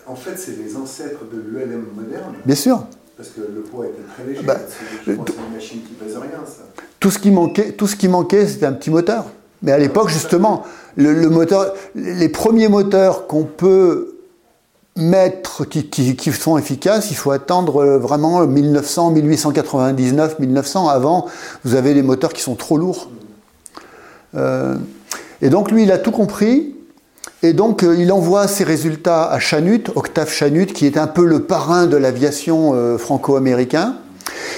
Speaker 4: En fait, c'est les ancêtres de l'ULM moderne.
Speaker 2: Bien sûr.
Speaker 4: Parce que le poids était très léger. Bah, c'est une machine qui pèse rien, ça.
Speaker 2: Tout ce qui manquait, tout ce qui manquait, c'était un petit moteur. Mais à l'époque, justement, le, moteur, les premiers moteurs qu'on peut mettre, qui, qui, sont efficaces, il faut attendre vraiment 1900, 1899, 1900. Avant, vous avez des moteurs qui sont trop lourds. Euh, et donc lui, il a tout compris. Et donc, euh, il envoie ses résultats à Chanut, Octave Chanut, qui est un peu le parrain de l'aviation euh, franco-américain.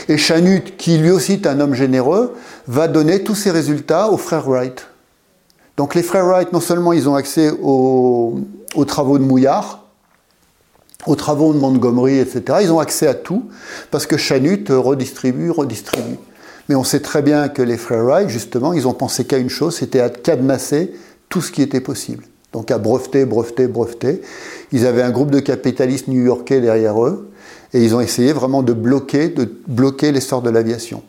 Speaker 2: Et Chanut, qui lui aussi est un homme généreux, va donner tous ses résultats aux frères Wright. Donc les frères Wright, non seulement ils ont accès aux, travaux de Mouillard, aux travaux de Montgomery, etc., ils ont accès à tout, parce que Chanut redistribue, redistribue. Mais on sait très bien que les frères Wright, justement, ils ont pensé qu'à une chose, c'était à cadenasser tout ce qui était possible donc à breveter, breveter, breveter. Ils avaient un groupe de capitalistes new-yorkais derrière eux, et ils ont essayé vraiment de bloquer, de bloquer l'essor de l'aviation.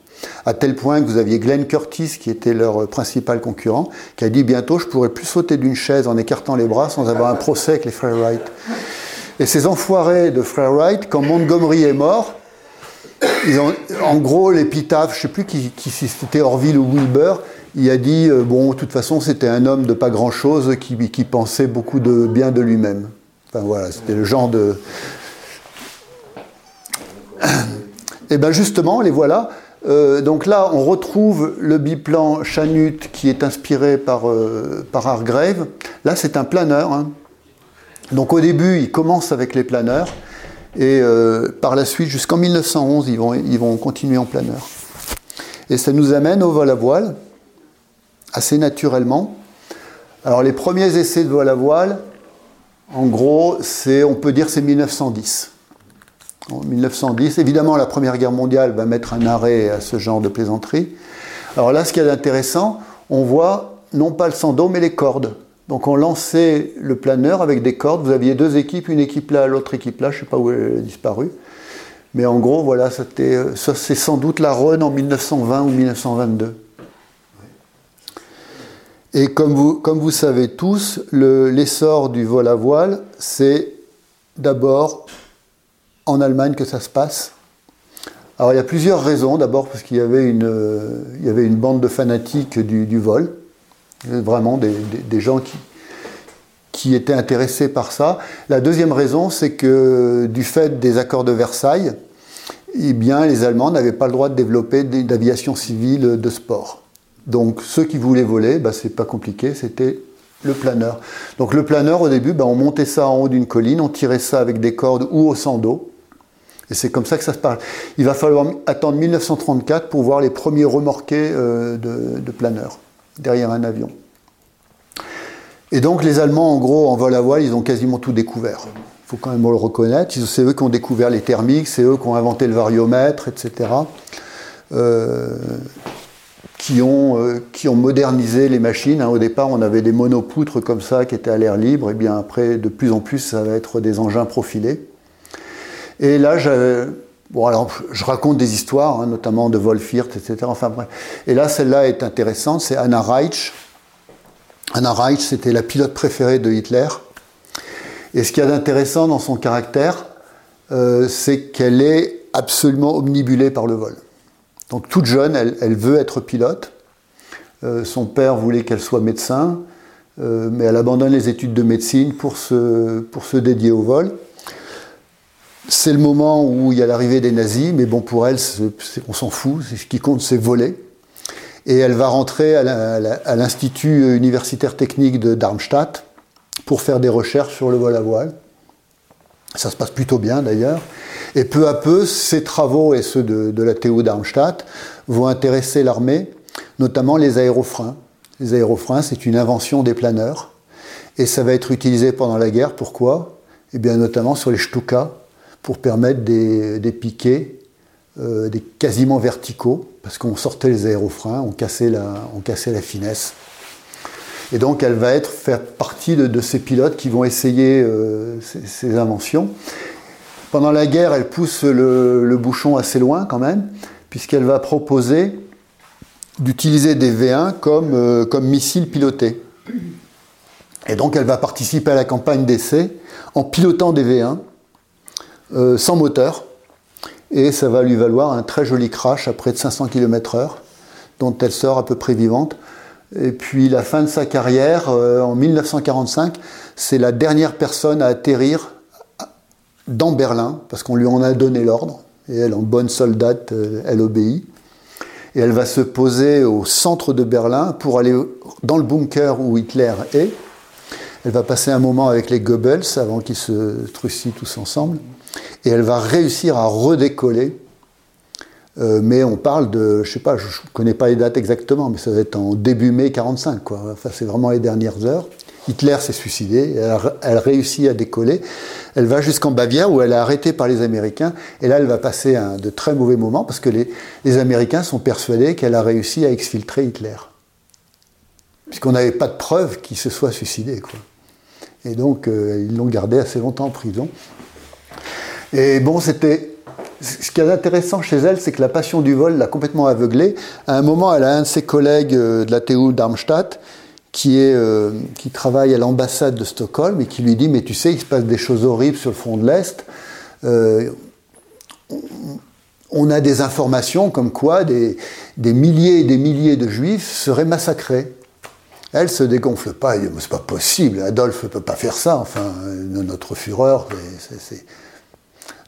Speaker 2: À tel point que vous aviez Glenn Curtis, qui était leur principal concurrent, qui a dit bientôt je pourrai plus sauter d'une chaise en écartant les bras sans avoir un procès avec les frères Wright. Et ces enfoirés de frères Wright, quand Montgomery est mort, en gros, l'épitaphe, je ne sais plus qui, qui c'était Orville ou Wilbur, il a dit, euh, bon, de toute façon, c'était un homme de pas grand-chose qui, pensait beaucoup de bien de lui-même. Enfin voilà, c'était le genre de... Et eh bien justement, les voilà. Euh, donc là, on retrouve le biplan Chanut qui est inspiré par, euh, Hargrave. Là, c'est un planeur. Hein. Donc au début, il commence avec les planeurs. Et par la suite, jusqu'en 1911, ils vont, ils vont continuer en planeur. Et ça nous amène au vol à voile assez naturellement. Alors les premiers essais de vol à voile, en gros, c'est, on peut dire c'est 1910. En 1910, évidemment, la Première Guerre mondiale va mettre un arrêt à ce genre de plaisanterie. Alors là, ce qui est intéressant, on voit non pas le sando, mais les cordes. Donc on lançait le planeur avec des cordes. Vous aviez deux équipes, une équipe là, l'autre équipe là. Je ne sais pas où elle a disparu. Mais en gros, voilà, euh, ça c'est sans doute la Rhône en 1920 ou 1922. Et comme vous, comme vous savez tous, l'essor du vol à voile, c'est d'abord en Allemagne que ça se passe. Alors il y a plusieurs raisons. D'abord parce qu'il y, avait une, euh, y avait une bande de fanatiques du, vol, vraiment des, des, gens qui, qui étaient intéressés par ça. La deuxième raison, c'est que du fait des accords de Versailles, eh bien, les Allemands n'avaient pas le droit de développer d'aviation civile de sport. Donc ceux qui voulaient voler, bah, c'est pas compliqué, c'était le planeur. Donc le planeur, au début, bah, on montait ça en haut d'une colline, on tirait ça avec des cordes ou au sando. Et c'est comme ça que ça se passe. Il va falloir attendre 1934 pour voir les premiers remorqués euh, de, planeurs derrière un avion. Et donc les Allemands, en gros, en vol à voile, ils ont quasiment tout découvert. Il faut quand même le reconnaître. C'est eux qui ont découvert les thermiques, c'est eux qui ont inventé le variomètre, etc. qui, ont, euh, qui ont modernisé les machines. Hein. Au départ, on avait des monopoutres comme ça qui étaient à l'air libre. Et bien après, de plus en plus, ça va être des engins profilés. Et là, Bon, alors, je raconte des histoires, hein, notamment de Wolfirt, etc. Enfin bref. Et là, celle-là est intéressante. C'est Anna Reich, Anna Reich, c'était la pilote préférée de Hitler. Et ce qu'il y a d'intéressant dans son caractère, euh, c'est qu'elle est absolument omnibulée par le vol. Donc toute jeune, elle, veut être pilote. Euh, son père voulait qu'elle soit médecin, euh, mais elle abandonne les études de médecine pour se, pour se dédier au vol. C'est le moment où il y a l'arrivée des nazis, mais bon, pour elle, on s'en fout. Ce qui compte, c'est voler et elle va rentrer à l'Institut universitaire technique de Darmstadt pour faire des recherches sur le vol à voile. Ça se passe plutôt bien d'ailleurs. Et peu à peu, ces travaux et ceux de, la TU Darmstadt vont intéresser l'armée, notamment les aérofreins. Les aérofreins, c'est une invention des planeurs. Et ça va être utilisé pendant la guerre. Pourquoi? Eh bien, notamment sur les Stuka, pour permettre des, des piquets euh, des quasiment verticaux, parce qu'on sortait les aérofreins, on cassait la, on cassait la finesse. Et donc elle va être faire partie de, ces pilotes qui vont essayer euh, ces, inventions. Pendant la guerre, elle pousse le, bouchon assez loin quand même, puisqu'elle va proposer d'utiliser des V1 comme, euh, comme missiles pilotés. Et donc elle va participer à la campagne d'essai en pilotant des V1 sans moteur et ça va lui valoir un très joli crash à près de 500 km/h, dont elle sort à peu près vivante. Et puis la fin de sa carrière, euh, en 1945, c'est la dernière personne à atterrir dans Berlin, parce qu'on lui en a donné l'ordre, et elle, en bonne soldate, euh, elle obéit. Et elle va se poser au centre de Berlin pour aller dans le bunker où Hitler est. Elle va passer un moment avec les Goebbels avant qu'ils se trucient tous ensemble et elle va réussir à redécoller. Euh, mais on parle de, je sais pas, je ne connais pas les dates exactement, mais ça va être en début mai 45, quoi. Enfin, c'est vraiment les dernières heures. Hitler s'est suicidé, elle, réussit à décoller. Elle va jusqu'en Bavière où elle est arrêtée par les Américains. Et là, elle va passer un de très mauvais moments parce que les, Américains sont persuadés qu'elle a réussi à exfiltrer Hitler. Puisqu'on n'avait pas de preuve qu'il se soit suicidé. Et donc, euh, ils l'ont gardé assez longtemps en prison. Et bon, c'était. Ce qui est intéressant chez elle, c'est que la passion du vol l'a complètement aveuglée. À un moment, elle a un de ses collègues euh, de la TU Darmstadt qui, est, euh, qui travaille à l'ambassade de Stockholm et qui lui dit Mais tu sais, il se passe des choses horribles sur le front de l'Est. Euh, on a des informations comme quoi des, des, milliers et des milliers de juifs seraient massacrés. Elle se dégonfle pas, elle dit c'est pas possible, Adolphe ne peut pas faire ça, enfin, notre fureur, c'est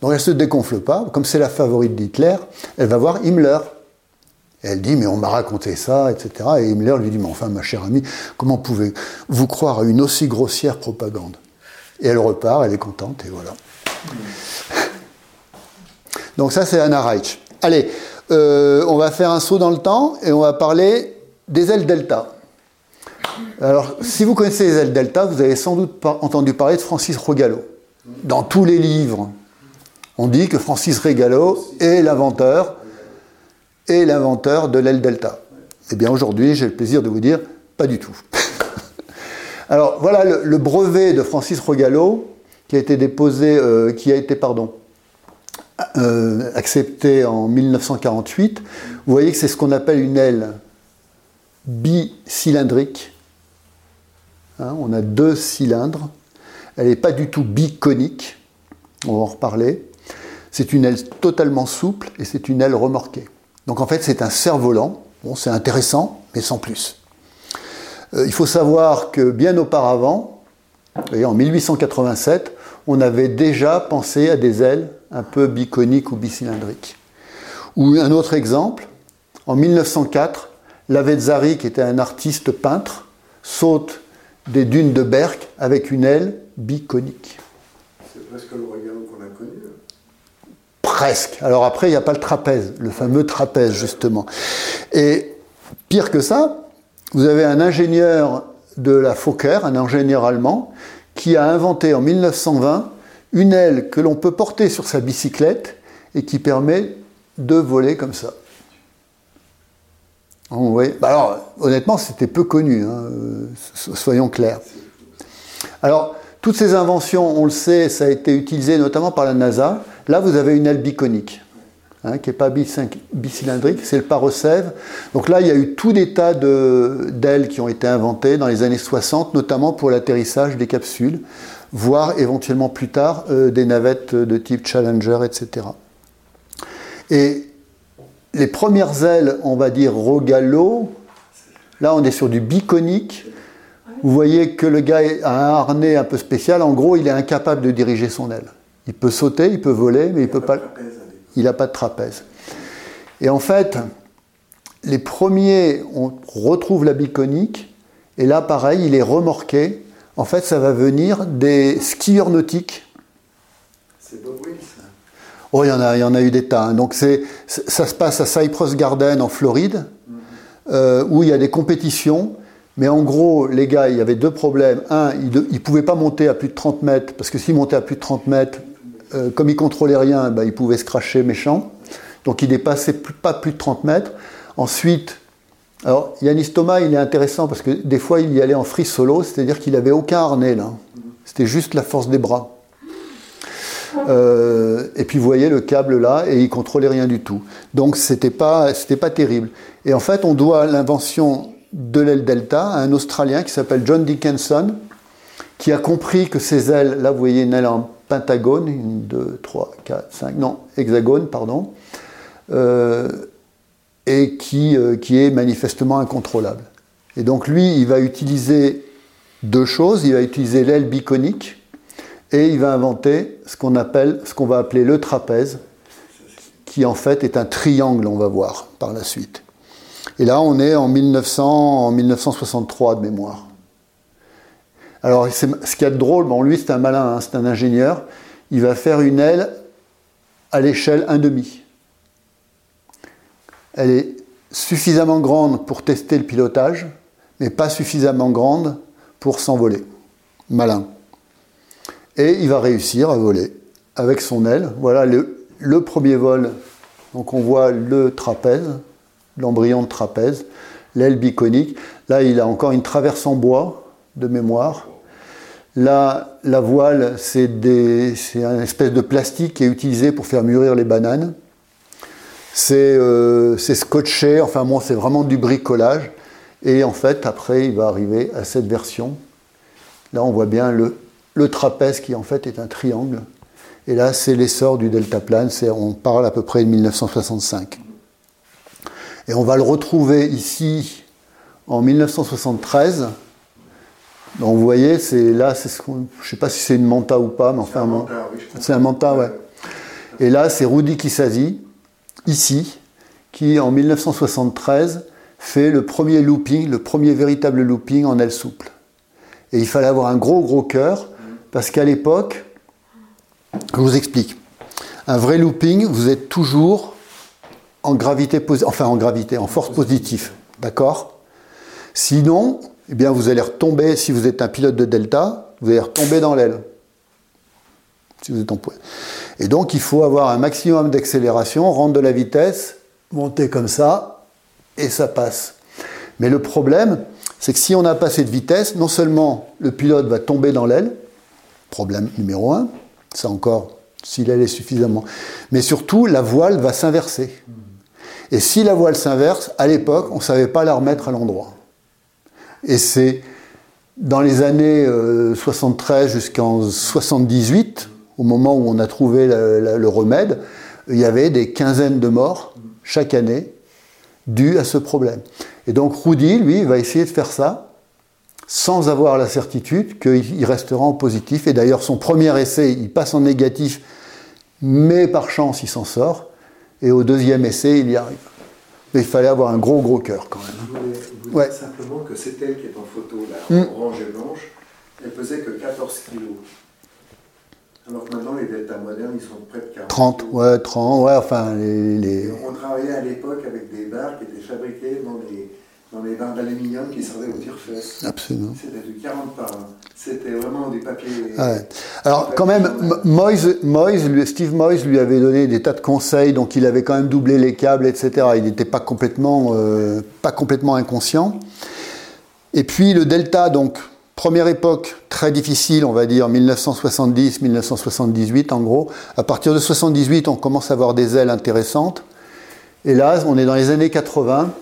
Speaker 2: donc elle se déconfle pas, comme c'est la favorite d'Hitler, elle va voir Himmler. Elle dit, mais on m'a raconté ça, etc. Et Himmler lui dit, mais enfin, ma chère amie, comment pouvez-vous croire à une aussi grossière propagande? Et elle repart, elle est contente, et voilà. Donc ça, c'est Anna Reich. Allez, euh, on va faire un saut dans le temps et on va parler des ailes delta. Alors, si vous connaissez les ailes delta, vous avez sans doute entendu parler de Francis Rogallo. Dans tous les livres on dit que Francis Regalo est l'inventeur et l'inventeur de l'aile delta. Eh bien aujourd'hui, j'ai le plaisir de vous dire, pas du tout. Alors voilà le, brevet de Francis Rogallo qui a été déposé, euh, qui a été, pardon, euh, accepté en 1948. Vous voyez que c'est ce qu'on appelle une aile bicylindrique. Hein, on a deux cylindres. Elle n'est pas du tout biconique. On va en reparler. C'est une aile totalement souple et c'est une aile remorquée. Donc en fait, c'est un cerf-volant. Bon, c'est intéressant, mais sans plus. Euh, il faut savoir que bien auparavant, en 1887, on avait déjà pensé à des ailes un peu biconiques ou bicylindriques. Ou un autre exemple, en 1904, Lavezzari, qui était un artiste peintre, saute des dunes de Berck avec une aile biconique.
Speaker 4: C'est presque le.
Speaker 2: Presque. Alors après, il n'y a pas le trapèze, le fameux trapèze, justement. Et pire que ça, vous avez un ingénieur de la Fokker, un ingénieur allemand, qui a inventé en 1920 une aile que l'on peut porter sur sa bicyclette et qui permet de voler comme ça. Oui. Bah alors, honnêtement, c'était peu connu, hein, soyons clairs. Alors, toutes ces inventions, on le sait, ça a été utilisé notamment par la NASA. Là, vous avez une aile biconique, hein, qui n'est pas bicylindrique, c'est le parosève. Donc là, il y a eu tout des tas d'ailes qui ont été inventées dans les années 60, notamment pour l'atterrissage des capsules, voire éventuellement plus tard euh, des navettes de type Challenger, etc. Et les premières ailes, on va dire Rogallo, là on est sur du biconique. Vous voyez que le gars a un harnais un peu spécial. En gros, il est incapable de diriger son aile. Il peut sauter, il peut voler, mais il peut pas. Il n'a pas de trapèze. Et en fait, les premiers, on retrouve la biconique, et là, pareil, il est remorqué. En fait, ça va venir des skieurs nautiques.
Speaker 4: C'est Bob Wills.
Speaker 2: Oh, il y en a, il y en a eu des tas. Hein. Donc ça se passe à Cypress Garden en Floride, euh, où il y a des compétitions. Mais en gros, les gars, il y avait deux problèmes. Un, ils ne pouvaient pas monter à plus de 30 mètres, parce que s'ils montaient à plus de 30 mètres, euh, comme ils contrôlaient rien, ben, ils pouvaient se cracher méchant. Donc ils dépassaient pas plus de 30 mètres. Ensuite, alors Yannis Thomas, il est intéressant parce que des fois, il y allait en free solo, c'est-à-dire qu'il n'avait aucun harnais là. C'était juste la force des bras. Euh, et puis vous voyez le câble là, et il contrôlait rien du tout. Donc c'était pas, c'était pas terrible. Et en fait, on doit l'invention de l'aile delta à un Australien qui s'appelle John Dickinson, qui a compris que ces ailes, là vous voyez une aile en pentagone, une, deux, trois, quatre, cinq, non, hexagone, pardon, euh, et qui, euh, qui est manifestement incontrôlable. Et donc lui, il va utiliser deux choses. Il va utiliser l'aile biconique, et il va inventer ce qu'on appelle, ce qu'on va appeler le trapèze, qui en fait est un triangle, on va voir par la suite. Et là, on est en, 1900, en 1963 de mémoire. Alors, ce qu'il y a de drôle, bon, lui, c'est un malin, hein, c'est un ingénieur. Il va faire une aile à l'échelle 1,5. Elle est suffisamment grande pour tester le pilotage, mais pas suffisamment grande pour s'envoler. Malin et il va réussir à voler avec son aile. Voilà le, premier vol. Donc on voit le trapèze, l'embryon de trapèze, l'aile biconique. Là, il a encore une traverse en bois de mémoire. Là, la voile, c'est un espèce de plastique qui est utilisé pour faire mûrir les bananes. C'est euh, scotché, enfin c'est vraiment du bricolage. Et en fait, après, il va arriver à cette version. Là, on voit bien le trapèze qui en fait est un triangle. Et là, c'est l'essor du deltaplane, on parle à peu près de 1965. Et on va le retrouver ici en 1973. Donc vous voyez, c'est là, c'est ce je ne sais pas si c'est une manta ou pas, mais enfin, c'est un manta, ouais. Et là, c'est Rudy Kisasi, ici, qui en 1973 fait le premier looping, le premier véritable looping en aile souple. Et il fallait avoir un gros gros cœur parce qu'à l'époque, je vous explique, un vrai looping, vous êtes toujours en gravité, enfin en gravité, en force positive, d'accord? Sinon, eh bien, vous allez retomber, si vous êtes un pilote de delta, vous allez retomber dans l'aile. Si vous êtes en. Et donc, il faut avoir un maximum d'accélération, rendre de la vitesse, monter comme ça, et ça passe. Mais le problème, c'est que si on n'a pas cette vitesse, non seulement le pilote va tomber dans l'aile, problème numéro un, c'est encore si l'aile est suffisamment, mais surtout la voile va s'inverser. Et si la voile s'inverse, à l'époque, on ne savait pas la remettre à l'endroit. Et c'est dans les années 73 euh, jusqu'en 78, au moment où on a trouvé le remède, il y avait des quinzaines de morts chaque année dues à ce problème. Et donc Rudy, lui, va essayer de faire ça sans avoir la certitude qu'il restera en positif. Et d'ailleurs, son premier essai, il passe en négatif, mais par chance, il s'en sort. Et au deuxième essai, il y arrive. Mais il fallait avoir un gros, gros cœur quand même.
Speaker 4: Vous voulez, simplement que c'est elle qui est en photo, là, hmm. orange et blanche. Elle pesait que 14 kilos. Alors que maintenant, les deltas modernes, ils sont près de 40 30,
Speaker 2: ouais, 30, ouais, enfin, les...
Speaker 4: On travaillait à l'époque avec des barres qui étaient fabriquées dans les, dans les barres d'aluminium qui servaient au tire-fesses.
Speaker 2: Absolument.
Speaker 4: C'était du 40 par 1. C'était vraiment des papiers...
Speaker 2: Ah ouais. Alors, quand même, Moyes, Moyes, Steve Moyes lui avait donné des tas de conseils, donc il avait quand même doublé les câbles, etc. Il n'était pas complètement, euh, pas complètement inconscient. Et puis, le delta, donc Première époque très difficile, on va dire 1970-1978 en gros. À partir de 78, on commence à avoir des ailes intéressantes. Et là, on est dans les années 80.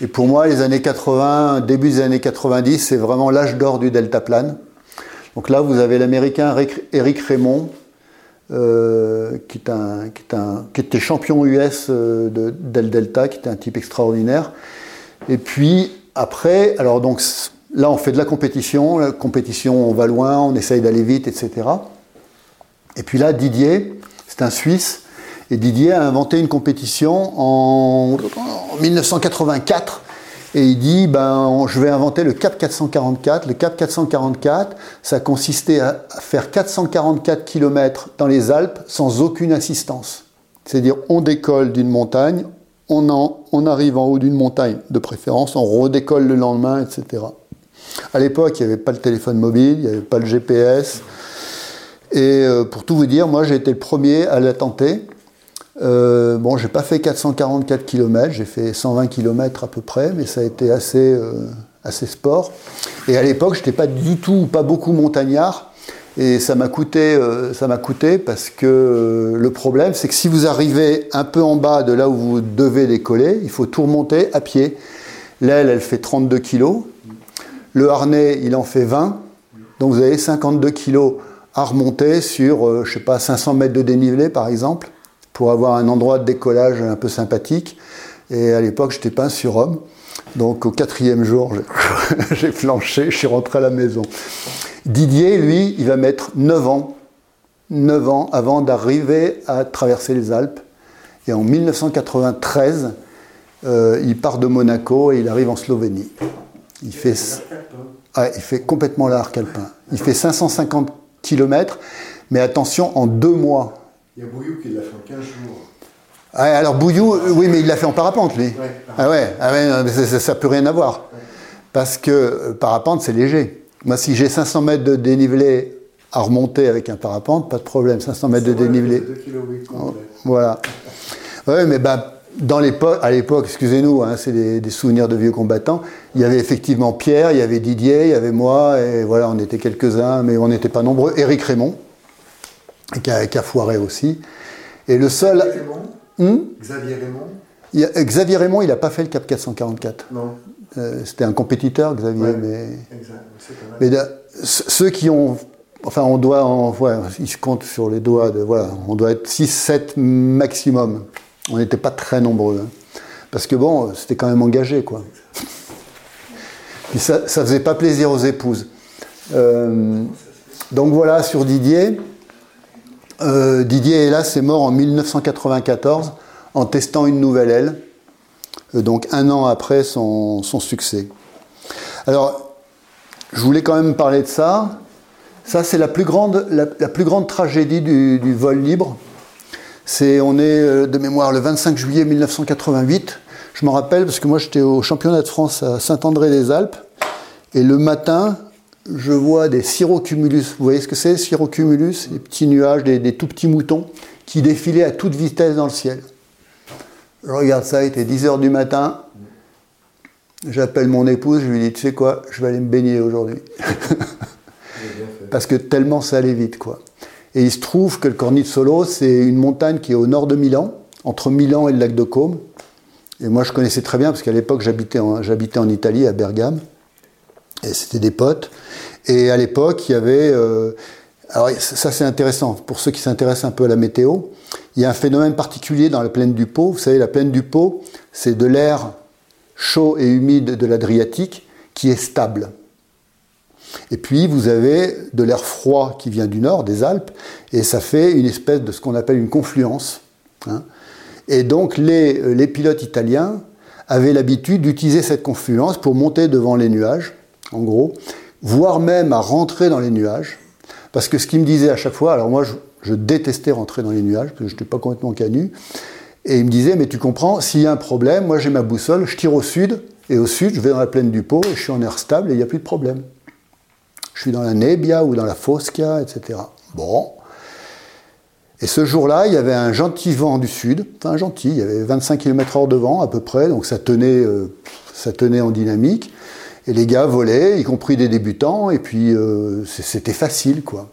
Speaker 2: Et pour moi, les années 80, début des années 90, c'est vraiment l'âge d'or du deltaplane. Donc là, vous avez l'américain Eric Raymond, euh, qui, qui, était champion US euh, de Del Delta, qui était un type extraordinaire. Et puis après, alors donc Là, on fait de la compétition. La compétition, on va loin, on essaye d'aller vite, etc. Et puis là, Didier, c'est un Suisse, et Didier a inventé une compétition en 1984. Et il dit, ben, je vais inventer le Cap 444. Le Cap 444, ça consistait à faire 444 km dans les Alpes sans aucune assistance. C'est-à-dire, on décolle d'une montagne, on, on arrive en haut d'une montagne de préférence, on redécolle le lendemain, etc. À l'époque, il n'y avait pas le téléphone mobile, il n'y avait pas le GPS. Et euh, pour tout vous dire, moi j'ai été le premier à la tenter. Euh, bon, j'ai pas fait 444 km, j'ai fait 120 km à peu près, mais ça a été assez, euh, assez sport. Et à l'époque, je n'étais pas du tout, pas beaucoup montagnard. Et ça m'a coûté, euh, ça m'a coûté parce que le problème, c'est que si vous arrivez un peu en bas de là où vous devez décoller, il faut tout remonter à pied. L'aile, elle fait 32 kg. Le harnais, il en fait 20. Donc vous avez 52 kg à remonter sur, euh, je sais pas, 500 mètres de dénivelé par exemple, pour avoir un endroit de décollage un peu sympathique. Et à l'époque, je n'étais pas un surhomme. Donc au quatrième jour, j'ai flanché, je suis rentré à la maison. Didier, lui, il va mettre 9 ans, 9 ans avant d'arriver à traverser les Alpes. Et en 1993, euh, il part de Monaco et il arrive en Slovénie. Il fait, il fait complètement l'arc alpin. Il fait 550 km, mais attention, en deux mois.
Speaker 4: Il y a Bouillou qui l'a fait en 15 jours.
Speaker 2: Ah, alors Bouillou, oui, mais il l'a fait en parapente, lui. ah ouais, ah ouais ça ne peut rien avoir. Parce que euh, parapente, c'est léger. Moi, si j'ai 500 mètres de dénivelé à remonter avec un parapente, pas de problème. 500 mètres de dénivelé. 2 km voilà. Oui, mais bah, dans à l'époque, excusez-nous, hein, c'est des, souvenirs de vieux combattants, il y avait effectivement Pierre, il y avait Didier, il y avait moi, et voilà, on était quelques-uns, mais on n'était pas nombreux. Éric Raymond, qui a, foiré aussi. Et le seul.
Speaker 4: Xavier Raymond hmm Xavier Raymond
Speaker 2: Xavier Raymond, il n'a pas fait le Cap 444.
Speaker 4: Non.
Speaker 2: Euh, c'était un compétiteur, Xavier, mais. Exact. Mais ceux qui ont. Enfin, on doit. En, ils se comptent sur les doigts de. Voilà, on doit être 6-7 maximum. On n'était pas très nombreux. Hein. Parce que bon, c'était quand même engagé, quoi. Puis ça ne faisait pas plaisir aux épouses. Euh, donc voilà, sur Didier. Euh, Didier, hélas, est mort en 1994 en testant une nouvelle aile, euh, donc un an après son, succès. Alors, je voulais quand même parler de ça. Ça, c'est la, plus grande, tragédie du vol libre. C'est, on est euh, de mémoire le 25 juillet 1988. Je m'en rappelle parce que moi j'étais au championnat de France à Saint-André-des-Alpes. Et le matin, je vois des cirrocumulus. Vous voyez ce que c'est, cirrocumulus Des petits nuages, des, tout petits moutons qui défilaient à toute vitesse dans le ciel. Je regarde ça, il était 10 h du matin. J'appelle mon épouse, je lui dis, tu sais quoi, je vais aller me baigner aujourd'hui. Parce que tellement ça allait vite, quoi. Et il se trouve que le Cornizzolo, c'est une montagne qui est au nord de Milan, entre Milan et le lac de Côme. Et moi, je connaissais très bien, parce qu'à l'époque, j'habitais en, en, Italie, à Bergame. Et c'était des potes. Et à l'époque, il y avait... Euh, alors ça, c'est intéressant. Pour ceux qui s'intéressent un peu à la météo, il y a un phénomène particulier dans la plaine du Pô. Vous savez, la plaine du Pô, c'est de l'air chaud et humide de l'Adriatique qui est stable. Et puis vous avez de l'air froid qui vient du nord, des Alpes, et ça fait une espèce de ce qu'on appelle une confluence. Hein. Et donc les, les, pilotes italiens avaient l'habitude d'utiliser cette confluence pour monter devant les nuages, en gros, voire même à rentrer dans les nuages. Parce que ce qu'ils me disaient à chaque fois, alors moi je, détestais rentrer dans les nuages, parce que je n'étais pas complètement canu, et il me disait, mais tu comprends, s'il y a un problème, moi j'ai ma boussole, je tire au sud, et au sud, je vais dans la plaine du Pô, et je suis en air stable, et il n'y a plus de problème. Je suis dans la Nebbia ou dans la Fosca, etc. Bon. Et ce jour-là, il y avait un gentil vent du sud, enfin gentil, il y avait 25 km/h de vent à peu près, donc ça tenait, euh, ça tenait en dynamique. Et les gars volaient, y compris des débutants, et puis euh, c'était facile, quoi.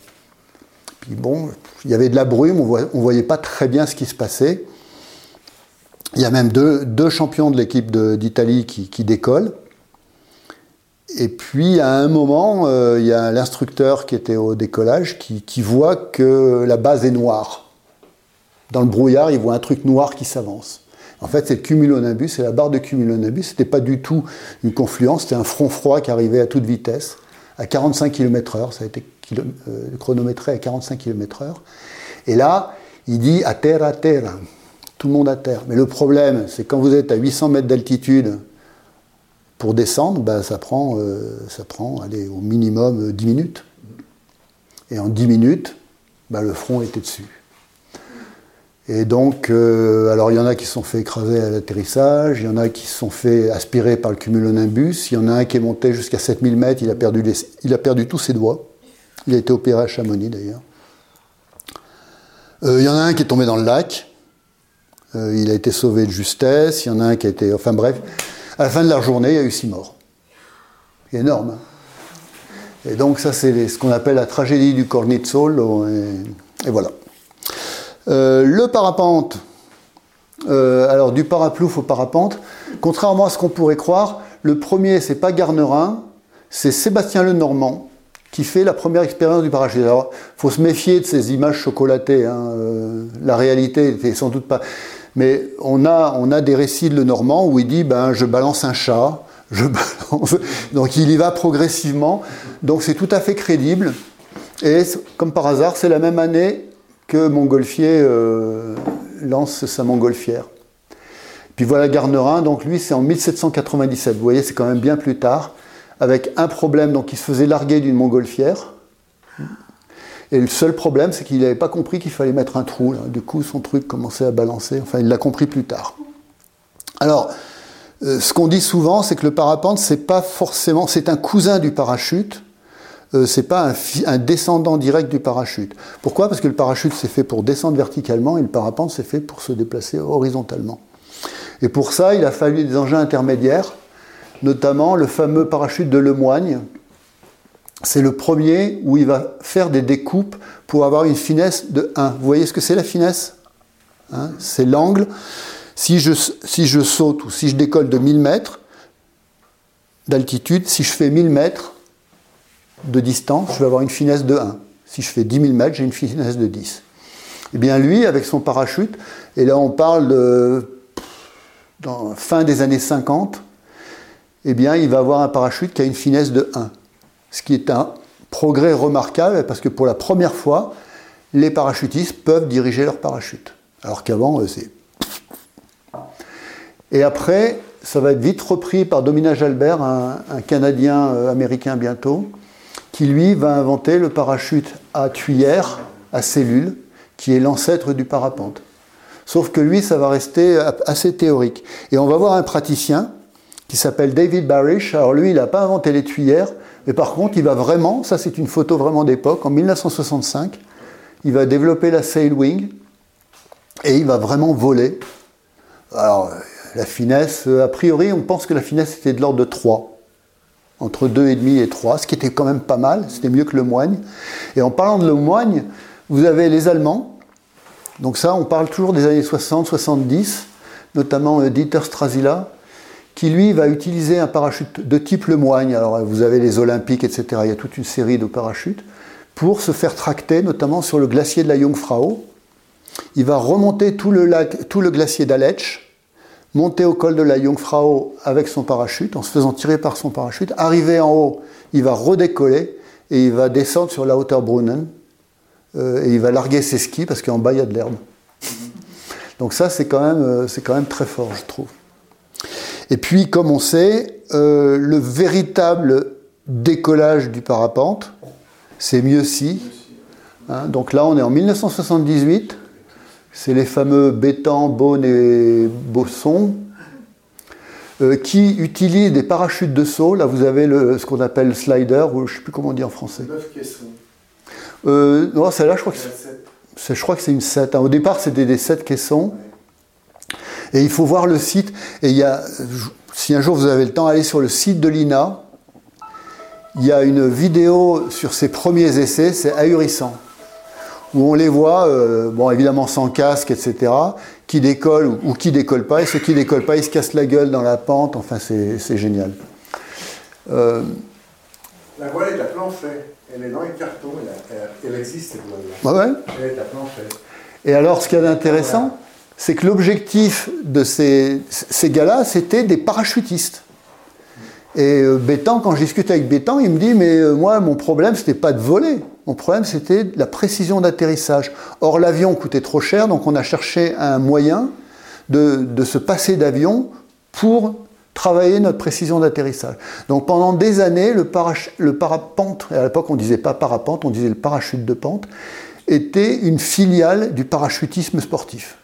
Speaker 2: Puis bon, il y avait de la brume, on ne voyait pas très bien ce qui se passait. Il y a même deux, champions de l'équipe d'Italie qui, décollent. Et puis à un moment, euh, il y a l'instructeur qui était au décollage qui, voit que la base est noire. Dans le brouillard, il voit un truc noir qui s'avance. En fait, c'est le cumulonimbus, c'est la barre de cumulonimbus. C'était pas du tout une confluence, c'était un front froid qui arrivait à toute vitesse, à 45 km/h. Ça a été euh, chronométré à 45 km/h. Et là, il dit à terre, à terre tout le monde à terre. Mais le problème, c'est quand vous êtes à 800 mètres d'altitude, pour descendre, bah, ça prend, euh, ça prend allez, au minimum 10 euh, minutes. Et en 10 minutes, bah, le front était dessus. Et donc, euh, alors il y en a qui se sont fait écraser à l'atterrissage, il y en a qui se sont fait aspirer par le cumulonimbus, il y en a un qui est monté jusqu'à 7000 mètres, il a, perdu il a perdu tous ses doigts. Il a été opéré à Chamonix d'ailleurs. il y en a un qui est tombé dans le lac, euh, il a été sauvé de justesse, il y en a un qui a été. Enfin bref, à la fin de la journée, il y a eu six morts. Énorme. Hein. et donc, ça, c'est ce qu'on appelle la tragédie du Cornizzolo. Et, et voilà. Euh, le parapente. Euh, alors, du paraplouf au parapente. Contrairement à ce qu'on pourrait croire, le premier, c'est pas Garnerin, c'est Sébastien Lenormand qui fait la première expérience du parachute. Alors, faut se méfier de ces images chocolatées. Hein. la réalité n'était sans doute pas. Mais on a, on a des récits de Lenormand où il dit ben, je balance un chat. Donc il y va progressivement. Donc c'est tout à fait crédible. Et comme par hasard, c'est la même année Montgolfier euh, lance sa montgolfière. Puis voilà Garnerin, donc lui c'est en 1797. Vous voyez, c'est quand même bien plus tard, avec un problème, donc il se faisait larguer d'une montgolfière. Et le seul problème, c'est qu'il n'avait pas compris qu'il fallait mettre un trou. Du coup, son truc commençait à balancer. Enfin, il l'a compris plus tard. Alors, euh, ce qu'on dit souvent, c'est que le parapente, c'est pas forcément, c'est un cousin du parachute. Euh, c'est pas un, descendant direct du parachute. Pourquoi? Parce que le parachute c'est fait pour descendre verticalement et le parapente c'est fait pour se déplacer horizontalement. Et pour ça, il a fallu des engins intermédiaires, notamment le fameux parachute de Lemoigne, c'est le premier où il va faire des découpes pour avoir une finesse de 1. Vous voyez ce que c'est la finesse? Hein? C'est l'angle. Si je, si je saute ou si je décolle de 1000 mètres d'altitude, si je fais 1000 mètres de distance, je vais avoir une finesse de 1. Si je fais 10 000 mètres, j'ai une finesse de 10. Eh bien lui, avec son parachute, et là on parle de fin des années 50, eh bien il va avoir un parachute qui a une finesse de 1 ce qui est un progrès remarquable parce que pour la première fois, les parachutistes peuvent diriger leur parachute. Alors qu'avant, euh, c'est. Et après, ça va être vite repris par Domina Jalbert, un, Canadien euh, américain bientôt, qui lui va inventer le parachute à tuyère, à cellule, qui est l'ancêtre du parapente. Sauf que lui, ça va rester assez théorique. Et on va voir un praticien qui s'appelle David Barish. Alors lui, il n'a pas inventé les tuyères, mais par contre, il va vraiment, ça c'est une photo vraiment d'époque, en 1965, il va développer la Sailwing et il va vraiment voler. Alors, la finesse, a priori, on pense que la finesse était de l'ordre de 3, entre 2,5 et 3, ce qui était quand même pas mal, c'était mieux que le moigne. Et en parlant de le moigne, vous avez les Allemands, donc ça, on parle toujours des années 60, 70, notamment euh, Dieter Strasila, qui lui va utiliser un parachute de type le moigne. Alors vous avez les Olympiques, etc. Il y a toute une série de parachutes pour se faire tracter, notamment sur le glacier de la Jungfrau. Il va remonter tout le, tout le glacier d'Aletsch, monter au col de la Jungfrau avec son parachute, en se faisant tirer par son parachute. Arrivé en haut, il va redécoller et il va descendre sur la hauteur Brunnen euh, et il va larguer ses skis parce qu'en bas il y a de l'herbe. Donc ça c'est quand, même, euh, très fort, je trouve. Et puis, comme on sait, euh, le véritable décollage du parapente, c'est mieux si. Hein, donc là, on est en 1978. C'est les fameux Bétan, Beaune et Bosson euh, qui utilisent des parachutes de saut. Là, vous avez le, ce qu'on appelle le slider, ou je ne sais plus comment on dit en français.
Speaker 4: 9 caissons.
Speaker 2: Euh, non, celle-là, je crois que c'est, je crois que c'est une 7. Hein. Au départ, c'était des 7 caissons. Et il faut voir le site. Et il y a, si un jour vous avez le temps, allez sur le site de l'INA. Il y a une vidéo sur ses premiers essais, c'est ahurissant. Où on les voit, euh, bon évidemment sans casque, etc., qui décollent ou, qui décollent pas. Et ceux qui décollent pas, ils se cassent la gueule dans la pente. Enfin, c'est génial.
Speaker 4: Euh, la voile est à plan fait. Elle est dans les cartons. Elle, existe, cette voile
Speaker 2: Ouais, ouais?
Speaker 4: Elle est à plan fait.
Speaker 2: Et alors, ce qu'il y a d'intéressant, c'est que l'objectif de ces, ces gars-là, c'était des parachutistes. Et euh, Bétan, quand je discute avec Bétan, il me dit Mais euh, moi, mon problème, c'était pas de voler. Mon problème, c'était la précision d'atterrissage. Or, l'avion coûtait trop cher, donc on a cherché un moyen de, de se passer d'avion pour travailler notre précision d'atterrissage. Donc pendant des années, le, parapente, et à l'époque on disait pas parapente, on disait le parachute de pente, était une filiale du parachutisme sportif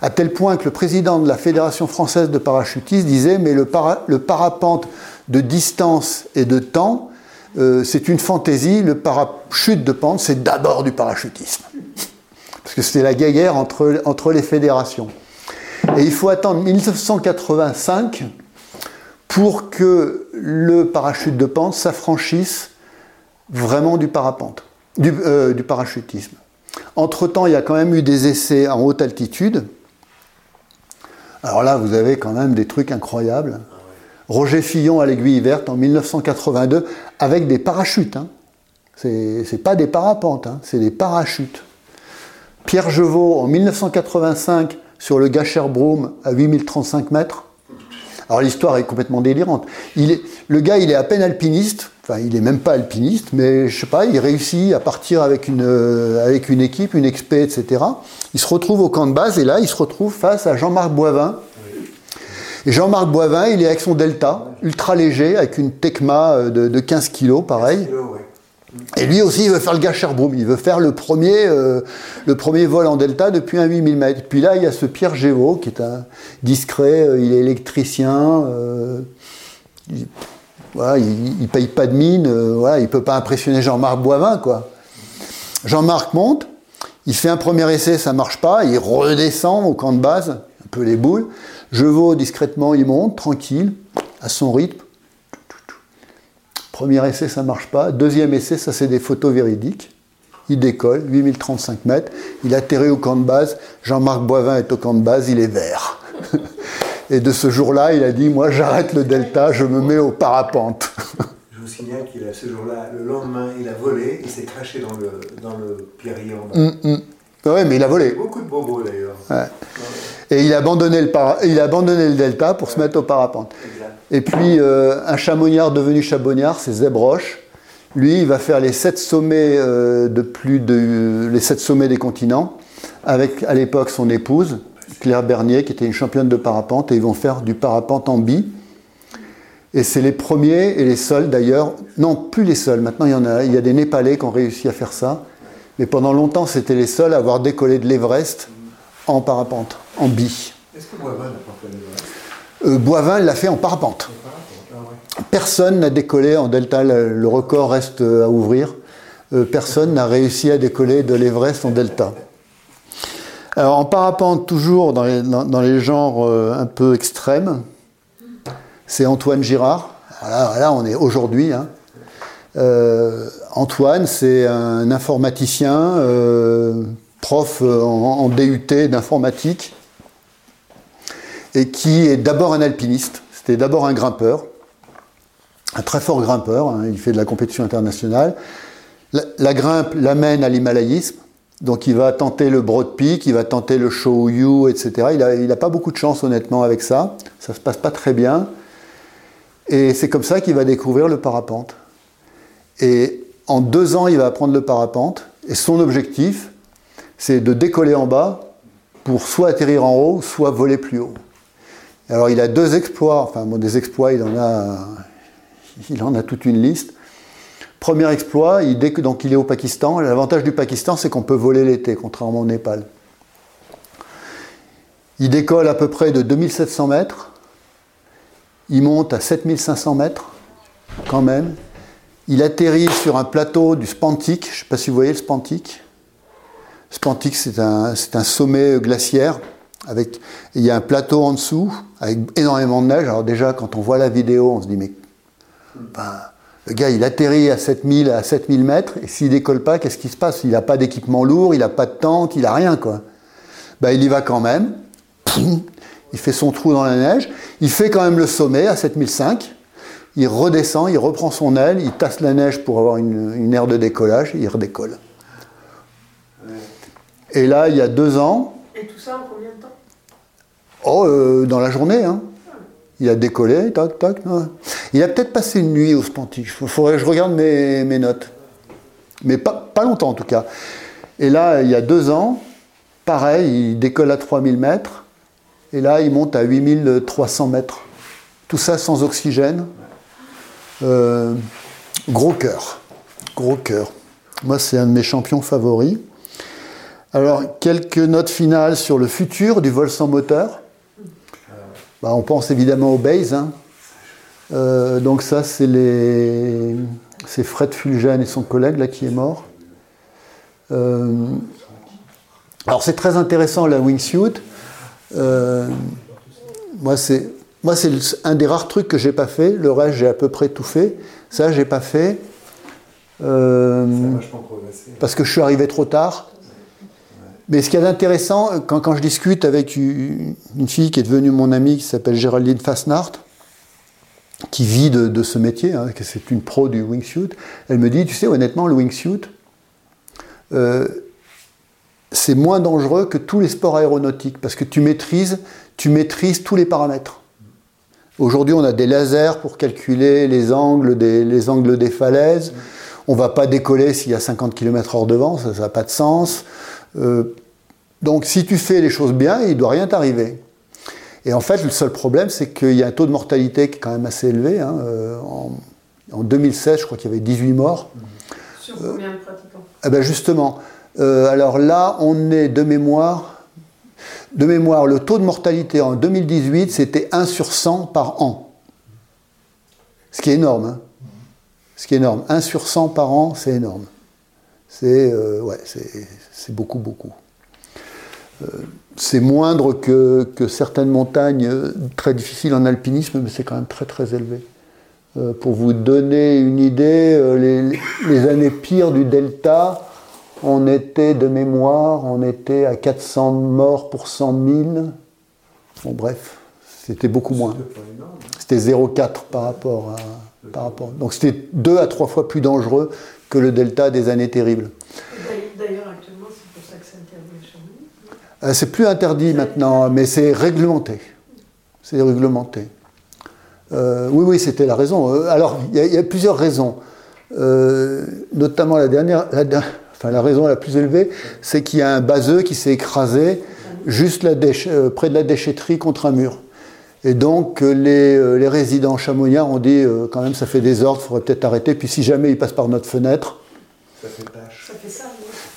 Speaker 2: à tel point que le président de la Fédération française de parachutistes disait mais le, parapente de distance et de temps, euh, c'est une fantaisie, le parachute de pente, c'est d'abord du parachutisme. Parce que c'était la guerre entre, les fédérations. Et il faut attendre 1985 pour que le parachute de pente s'affranchisse vraiment du parapente, du euh, parachutisme. Entre-temps, il y a quand même eu des essais en haute altitude. Alors là, vous avez quand même des trucs incroyables. Roger Fillon à l'aiguille verte en 1982 avec des parachutes. Hein. C'est pas des parapentes, hein, c'est des parachutes. Pierre Jevaux en 1985 sur le Gacherbroom à 8035 mètres. Alors l'histoire est complètement délirante. Il est, le gars, il est à peine alpiniste, enfin il est même pas alpiniste, mais je sais pas, il réussit à partir avec une, euh, avec une équipe, une expé, etc. Il se retrouve au camp de base et là, il se retrouve face à Jean-Marc Boivin. Et Jean-Marc Boivin, il est avec son Delta, ultra léger, avec une Tecma euh, de, 15 kg, pareil. Et lui aussi, il veut faire le Gacherbroom. Il veut faire le premier, euh, le premier vol en delta depuis un 8000 mètres. Puis là, il y a ce Pierre Gévaux, qui est un discret, euh, il est électricien. Euh, il, voilà, il, paye pas de mine. voilà, il peut pas impressionner Jean-Marc Boivin, quoi. Jean-Marc monte, il fait un premier essai, ça marche pas. Il redescend au camp de base, un peu les boules. Jevaux, discrètement, il monte, tranquille, à son rythme. Premier essai, ça ne marche pas. Deuxième essai, ça c'est des photos véridiques. Il décolle, 8035 mètres. Il atterrit au camp de base. Jean-Marc Boivin est au camp de base, il est vert. Et de ce jour-là, il a dit Moi, j'arrête le delta, je me mets au parapente.
Speaker 4: Je vous signale qu'il a ce jour-là, le lendemain, il a volé, il s'est craché dans le, dans le pierrier en bas.
Speaker 2: Mm, mm. Oui, mais il a volé.
Speaker 4: Beaucoup de bobos d'ailleurs.
Speaker 2: Et il a, abandonné le il le delta pour se mettre au parapente. Et puis, euh, un chamonniard devenu chamonniard, c'est Zeb Roche. Lui, il va faire les sept sommets, euh, de plus de, les sept sommets des continents, avec à l'époque son épouse, Claire Bernier, qui était une championne de parapente, et ils vont faire du parapente en bi. Et c'est les premiers et les seuls d'ailleurs, non plus les seuls, maintenant il y en a, il y a des Népalais qui ont réussi à faire ça, mais pendant longtemps c'était les seuls à avoir décollé de l'Everest en parapente, en bi.
Speaker 4: Est-ce que Boivin n'a pas fait l'Everest
Speaker 2: euh, Boivin l'a fait en parapente. Personne n'a décollé en delta, le record reste à ouvrir. Euh, personne n'a réussi à décoller de l'Everest en delta. Alors en parapente, toujours dans les, dans, les genres euh, un peu extrêmes, c'est Antoine Girard. Là, on est aujourd'hui. Hein. Euh, Antoine, c'est un informaticien, euh, prof en, DUT d'informatique, et qui est d'abord un alpiniste. C'était d'abord un grimpeur, un très fort grimpeur. Hein. il fait de la compétition internationale. La, grimpe l'amène à l'himalayisme. Donc il va tenter le Broad Peak, il va tenter le Shoyu, etc. Il n'a pas beaucoup de chance honnêtement avec ça. Ça ne se passe pas très bien. Et c'est comme ça qu'il va découvrir le parapente. Et en deux ans, il va apprendre le parapente. Et son objectif, c'est de décoller en bas pour soit atterrir en haut, soit voler plus haut. Alors il a deux exploits, enfin bon, des exploits, il en a, il en a toute une liste. Premier exploit, il, donc il est au Pakistan. L'avantage du Pakistan, c'est qu'on peut voler l'été, contrairement au Népal. Il décolle à peu près de 2700 mètres. Il monte à 7500 mètres, quand même. Il atterrit sur un plateau du Spantik. Je ne sais pas si vous voyez le Spantik. Spantik, c'est un, sommet glaciaire. Avec, il y a un plateau en dessous, avec énormément de neige. Alors déjà, quand on voit la vidéo, on se dit, mais... Ben, le gars, il atterrit à 7000, à 7000 mètres, et s'il décolle pas, qu'est-ce qui se passe? Il n'a pas d'équipement lourd, il n'a pas de tente, il n'a rien, quoi. Ben, il y va quand même. Il fait son trou dans la neige. Il fait quand même le sommet à 7005. Il redescend, il reprend son aile, il tasse la neige pour avoir une, une aire de décollage, et il redécolle. Et là, il y a deux ans.
Speaker 5: Et tout ça en combien de temps?
Speaker 2: Oh, euh, dans la journée, hein. Il a décollé, tac, tac. Il a peut-être passé une nuit au Spanti. Il faudrait que je regarde mes, notes. Mais pas, pas, longtemps en tout cas. Et là, il y a deux ans, pareil, il décolle à 3000 mètres. Et là, il monte à 8300 mètres. Tout ça sans oxygène. Euh, gros cœur. Gros cœur. Moi, c'est un de mes champions favoris. Alors, quelques notes finales sur le futur du vol sans moteur. Bah, on pense évidemment au Baze. Hein. Euh, donc ça, c'est les... Fred Fulgen et son collègue là qui est mort. Euh, alors c'est très intéressant la wingsuit. Euh, moi c'est moi c'est un des rares trucs que j'ai pas fait. Le reste j'ai à peu près tout fait. Ça j'ai pas fait. parce que je suis arrivé trop tard. Mais ce qu'il y a d'intéressant, quand, je discute avec une, fille qui est devenue mon amie, qui s'appelle Géraldine Fasnart, qui vit de, ce métier, hein, que c'est une pro du wingsuit, elle me dit, tu sais, honnêtement, le wingsuit, euh, c'est moins dangereux que tous les sports aéronautiques, parce que tu maîtrises, tu maîtrises tous les paramètres. Aujourd'hui, on a des lasers pour calculer les angles des, les angles des falaises. On ne va pas décoller s'il y a 50 km hors de vent, ça n'a pas de sens. Euh, donc si tu fais les choses bien, il ne doit rien t'arriver. Et en fait, le seul problème, c'est qu'il y a un taux de mortalité qui est quand même assez élevé. Hein, euh, en, 2016, je crois qu'il y avait 18 morts.
Speaker 5: Sur combien de pratiquants?
Speaker 2: Eh ben Justement. Euh, alors là, on est de mémoire. De mémoire, le taux de mortalité en 2018, c'était 1 sur 100 par an. Ce qui est énorme. Hein. Ce qui est énorme. 1 sur 100 par an, c'est énorme. C'est ouais, c'est beaucoup, beaucoup. Euh, c'est moindre que, certaines montagnes euh, très difficiles en alpinisme, mais c'est quand même très très élevé. Euh, pour vous donner une idée, les, années pires du delta, on était de mémoire, on était à 400 morts pour 100 000. Bon bref, c'était beaucoup moins. C'était 0,4 par rapport à... Par rapport. Donc c'était deux à trois fois plus dangereux que le delta des années terribles. Euh, c'est plus interdit maintenant, mais c'est réglementé. C'est réglementé. Euh, oui, oui, c'était la raison. Euh, alors, il y, a plusieurs raisons. notamment la dernière, enfin, la raison la plus élevée, c'est qu'il y a un baseux qui s'est écrasé juste près de la déchetterie contre un mur. Et donc, les, résidents chamonniards ont dit quand même, ça fait des ordres, il faudrait peut-être arrêter. Puis, si jamais ils passent par notre fenêtre.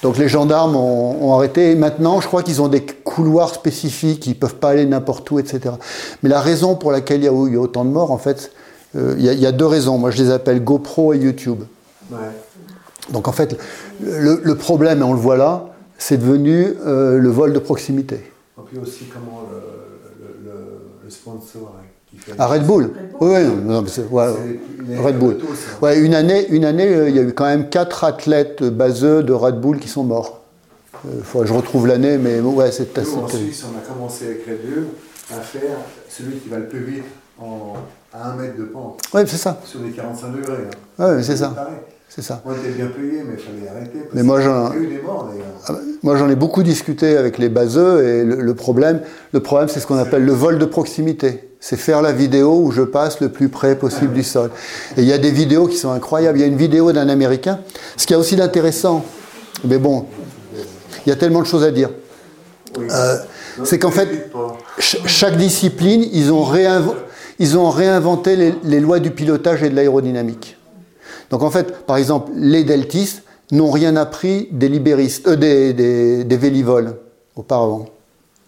Speaker 2: Donc les gendarmes ont, arrêté. Et maintenant, je crois qu'ils ont des couloirs spécifiques, ils ne peuvent pas aller n'importe où, etc. Mais la raison pour laquelle il y a, autant de morts, en fait, euh, il, y a, deux raisons. Moi, je les appelle GoPro et YouTube. Donc en fait, le, problème, et on le voit là, c'est devenu euh, le vol de proximité.
Speaker 4: Et puis aussi comment le, le, sponsor
Speaker 2: Ah, Red Bull. Oui, oui, Red Bull. ouais, une année, une année, euh, il y a eu quand même quatre athlètes baseux de Red Bull qui sont morts. Il faut je retrouve l'année, mais ouais, c'est
Speaker 4: assez. En Suisse, on a commencé avec Red Bull à faire celui qui va le plus vite en, à un mètre de pente.
Speaker 2: Oui, c'est ça.
Speaker 4: Sur les 45 degrés.
Speaker 2: Hein. Oui, c'est ça. C'est ça.
Speaker 4: On était bien payé, mais il fallait arrêter. Parce
Speaker 2: mais moi, j'en... Ah, moi, j'en ai beaucoup discuté avec les baseux, et le, problème, le problème, c'est ce qu'on appelle le vol de proximité. C'est faire la vidéo où je passe le plus près possible du sol. Et il y a des vidéos qui sont incroyables. Il y a une vidéo d'un Américain. Ce qui a aussi d'intéressant, mais bon, il y a tellement de choses à dire. Euh, c'est qu'en fait, chaque discipline, ils ont, ils ont réinventé les, lois du pilotage et de l'aérodynamique. Donc en fait, par exemple, les deltistes n'ont rien appris des libéristes, euh, des, des, vélivoles auparavant.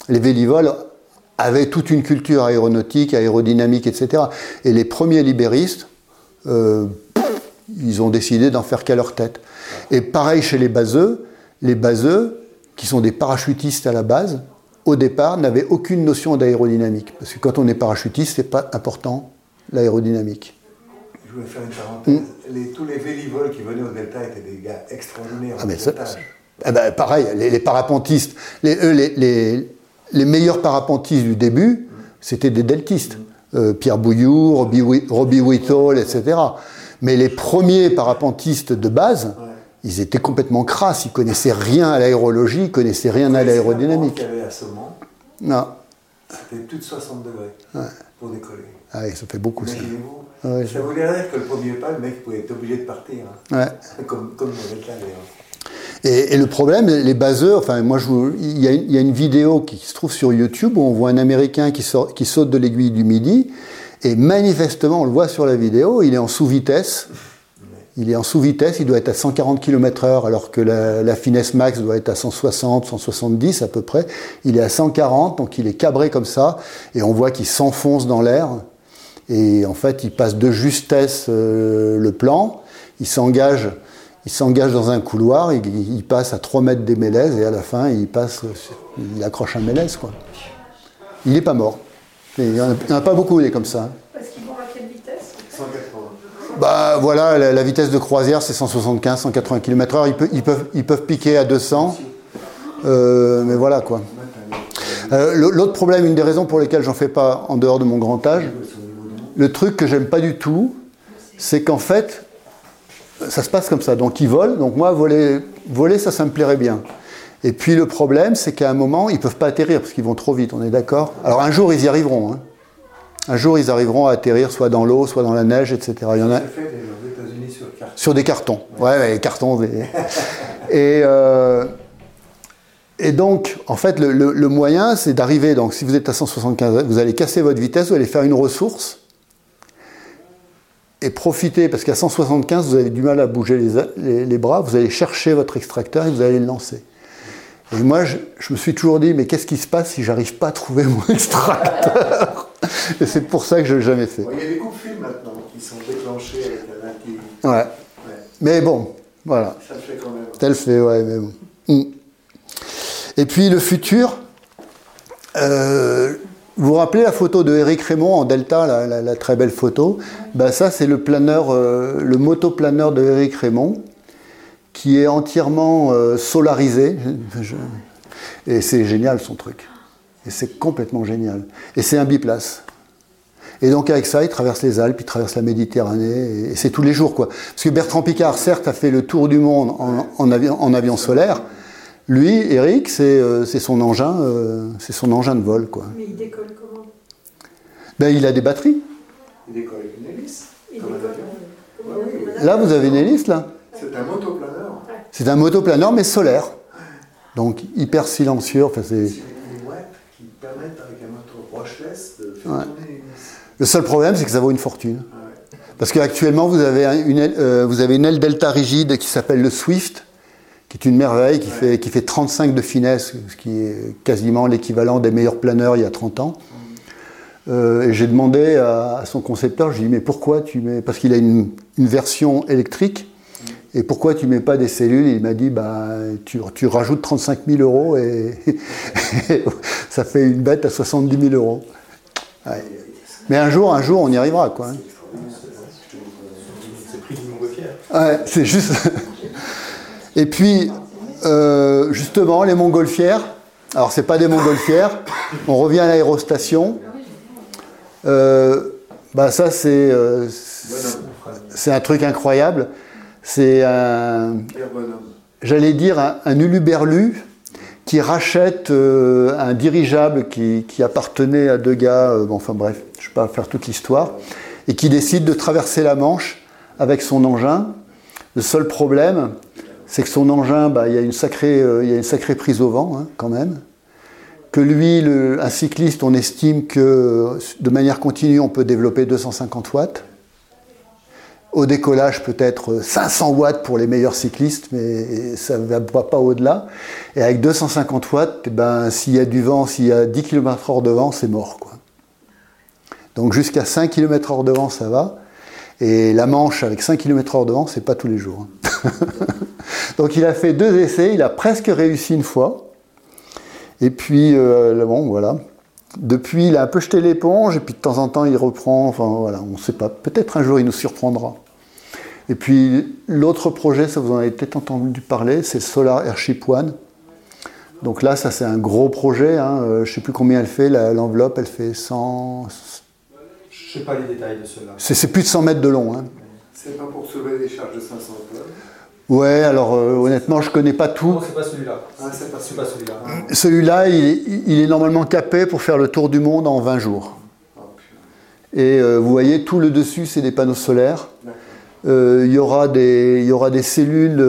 Speaker 2: Les vélivoles avaient toute une culture aéronautique, aérodynamique, etc. Et les premiers libéristes, euh, ils ont décidé d'en faire qu'à leur tête. Et pareil chez les baseux, les baseux, qui sont des parachutistes à la base, au départ, n'avaient aucune notion d'aérodynamique. Parce que quand on est parachutiste, c'est pas important, l'aérodynamique.
Speaker 4: Je voulais faire une parenthèse. Hmm. tous les vélivoles qui venaient au Delta étaient des gars extraordinaires. Ah, mais ça,
Speaker 2: eh ben, pareil, les, parapentistes, les, les, les, meilleurs parapentistes du début, c'était des deltistes. Euh, Pierre Bouilloux, Robbie, Whittle, etc. Mais les premiers parapentistes de base, ils étaient complètement crasses, ils connaissaient rien à l'aérologie, ils connaissaient rien à l'aérodynamique.
Speaker 4: qu'il y avait à Saumon,
Speaker 2: non.
Speaker 4: C'était tout de 60 degrés pour décoller.
Speaker 2: Ah oui, ça fait beaucoup ça.
Speaker 4: ça voulait dire que le premier pas, le mec pouvait être obligé de partir. Hein. Comme, comme dans le
Speaker 2: et, et, le problème, les baseurs, enfin moi je il, y a une, il y, a une vidéo qui se trouve sur YouTube où on voit un Américain qui, sort, qui saute de l'aiguille du Midi et manifestement, on le voit sur la vidéo, il est en sous-vitesse il est en sous-vitesse, il doit être à 140 km/h alors que la, finesse max doit être à 160, 170 à peu près. Il est à 140, donc il est cabré comme ça, et on voit qu'il s'enfonce dans l'air. Et en fait, il passe de justesse euh, le plan, il s'engage, il s'engage dans un couloir, il, passe à 3 mètres des mélèzes, et à la fin, il passe, il accroche un mélèze, quoi. Il n'est pas mort. Il n'y en, a pas beaucoup, il est comme ça.
Speaker 5: Parce qu'ils vont à quelle vitesse? 180.
Speaker 2: Bah voilà, la, vitesse de croisière c'est 175, 180 km/h. Ils, peuvent, ils peuvent piquer à 200, euh, mais voilà quoi. Euh, l'autre problème, une des raisons pour lesquelles j'en fais pas en dehors de mon grand âge, le truc que j'aime pas du tout, c'est qu'en fait, ça se passe comme ça. Donc ils volent, donc moi voler, voler ça, ça me plairait bien. Et puis le problème, c'est qu'à un moment, ils peuvent pas atterrir parce qu'ils vont trop vite, on est d'accord? Alors un jour, ils y arriveront. Hein. Un jour, ils arriveront à atterrir soit dans l'eau, soit dans la neige, etc.
Speaker 4: Il y en a. fait aux États-Unis sur carton.
Speaker 2: Sur des cartons. Ouais, les cartons. et, euh, et donc, en fait, le, moyen, c'est d'arriver. Donc, si vous êtes à 175, vous allez casser votre vitesse, vous allez faire une ressource et profiter, parce qu'à 175, vous avez du mal à bouger les, les, bras, vous allez chercher votre extracteur et vous allez le lancer. Et moi, je, je me suis toujours dit, mais qu'est-ce qui se passe si j'arrive pas à trouver mon extracteur? Et c'est pour ça que je ne l'ai jamais fait.
Speaker 4: Il y a des coups de films maintenant qui sont déclenchés avec la qui...
Speaker 2: ouais. Mais bon, voilà.
Speaker 4: Ça le fait quand même.
Speaker 2: Ça le fait, ouais, mais bon. Hmm. Et puis le futur. Euh, vous vous rappelez la photo de Eric Raymond en Delta, la, très belle photo? Ben Ça, c'est le planeur, euh, le motoplaneur de Eric Raymond, qui est entièrement euh, solarisé. Et c'est génial son truc. Et c'est complètement génial. Et c'est un biplace. Et donc avec ça, il traverse les Alpes, il traverse la Méditerranée, et c'est tous les jours quoi. Parce que Bertrand Picard, certes, a fait le tour du monde en, avion, en avion, solaire. Lui, Eric, c'est euh, son engin, euh, c'est son engin de vol quoi.
Speaker 5: Mais il décolle comment?
Speaker 2: Ben il a des batteries.
Speaker 4: Il décolle avec une hélice.
Speaker 2: Là, vous avez une hélice là?
Speaker 4: C'est un motoplaneur.
Speaker 2: C'est un motoplaneur mais solaire. Donc hyper silencieux. Enfin, c'est Le seul problème, c'est que ça vaut une fortune. Parce qu'actuellement, vous, avez une aile, euh, vous avez une aile delta rigide qui s'appelle le Swift, qui est une merveille, qui, fait, qui fait 35 de finesse, ce qui est quasiment l'équivalent des meilleurs planeurs il y a 30 ans. Euh, et j'ai demandé à, son concepteur, je lui ai dit, mais pourquoi tu mets. Parce qu'il a une, version électrique Et pourquoi tu mets pas des cellules? Il m'a dit, bah, tu, tu, rajoutes 35 000 euros et, ça fait une bête à 70 000 euros. Mais un jour, un jour, on y arrivera, quoi. Hein.
Speaker 3: C'est pris du.
Speaker 2: Ouais, c'est juste. et puis, euh, justement, les montgolfières. Alors, c'est pas des montgolfières. On revient à l'aérostation. Euh, bah ça, c'est euh, c'est un truc incroyable. C'est un, j'allais dire, un, uluberlu qui rachète un dirigeable qui, appartenait à deux gars, enfin bref, je ne vais pas faire toute l'histoire, et qui décide de traverser la Manche avec son engin. Le seul problème, c'est que son engin, bah, il, y a une sacrée, euh, il y a une sacrée prise au vent, hein, quand même. Que lui, un cycliste, on estime que de manière continue, on peut développer 250 watts. Au décollage, peut-être 500 watts pour les meilleurs cyclistes, mais ça ne va pas au-delà. Et avec 250 watts, eh ben, s'il y a du vent, s'il y a 10 km/h de vent, c'est mort. Quoi. Donc jusqu'à 5 km/h de vent, ça va. Et la Manche avec 5 km/h de vent, c'est pas tous les jours. Donc il a fait deux essais, il a presque réussi une fois. Et puis, euh, bon, voilà. Depuis, il a un peu jeté l'éponge, et puis de temps en temps, il reprend. Enfin, voilà, on ne sait pas. Peut-être un jour, il nous surprendra. Et puis l'autre projet, ça vous en avez peut-être entendu parler, c'est Solar Airship One. Donc là, ça c'est un gros projet. Hein. Euh, je ne sais plus combien elle fait. L'enveloppe, elle fait 100.
Speaker 3: Je ne sais pas les détails de cela.
Speaker 2: C'est plus de 100 mètres de long. Hein.
Speaker 4: C'est pas pour soulever des charges de 500 tonnes
Speaker 2: Ouais, alors euh, honnêtement, je ne connais pas tout.
Speaker 3: Non, c'est pas celui-là. Ah, c'est pas, celui-là.
Speaker 2: Celui-là, il, est normalement capé pour faire le tour du monde en 20 jours. Et euh, vous voyez, tout le dessus, c'est des panneaux solaires. Euh, il, y aura des, il y aura des cellules,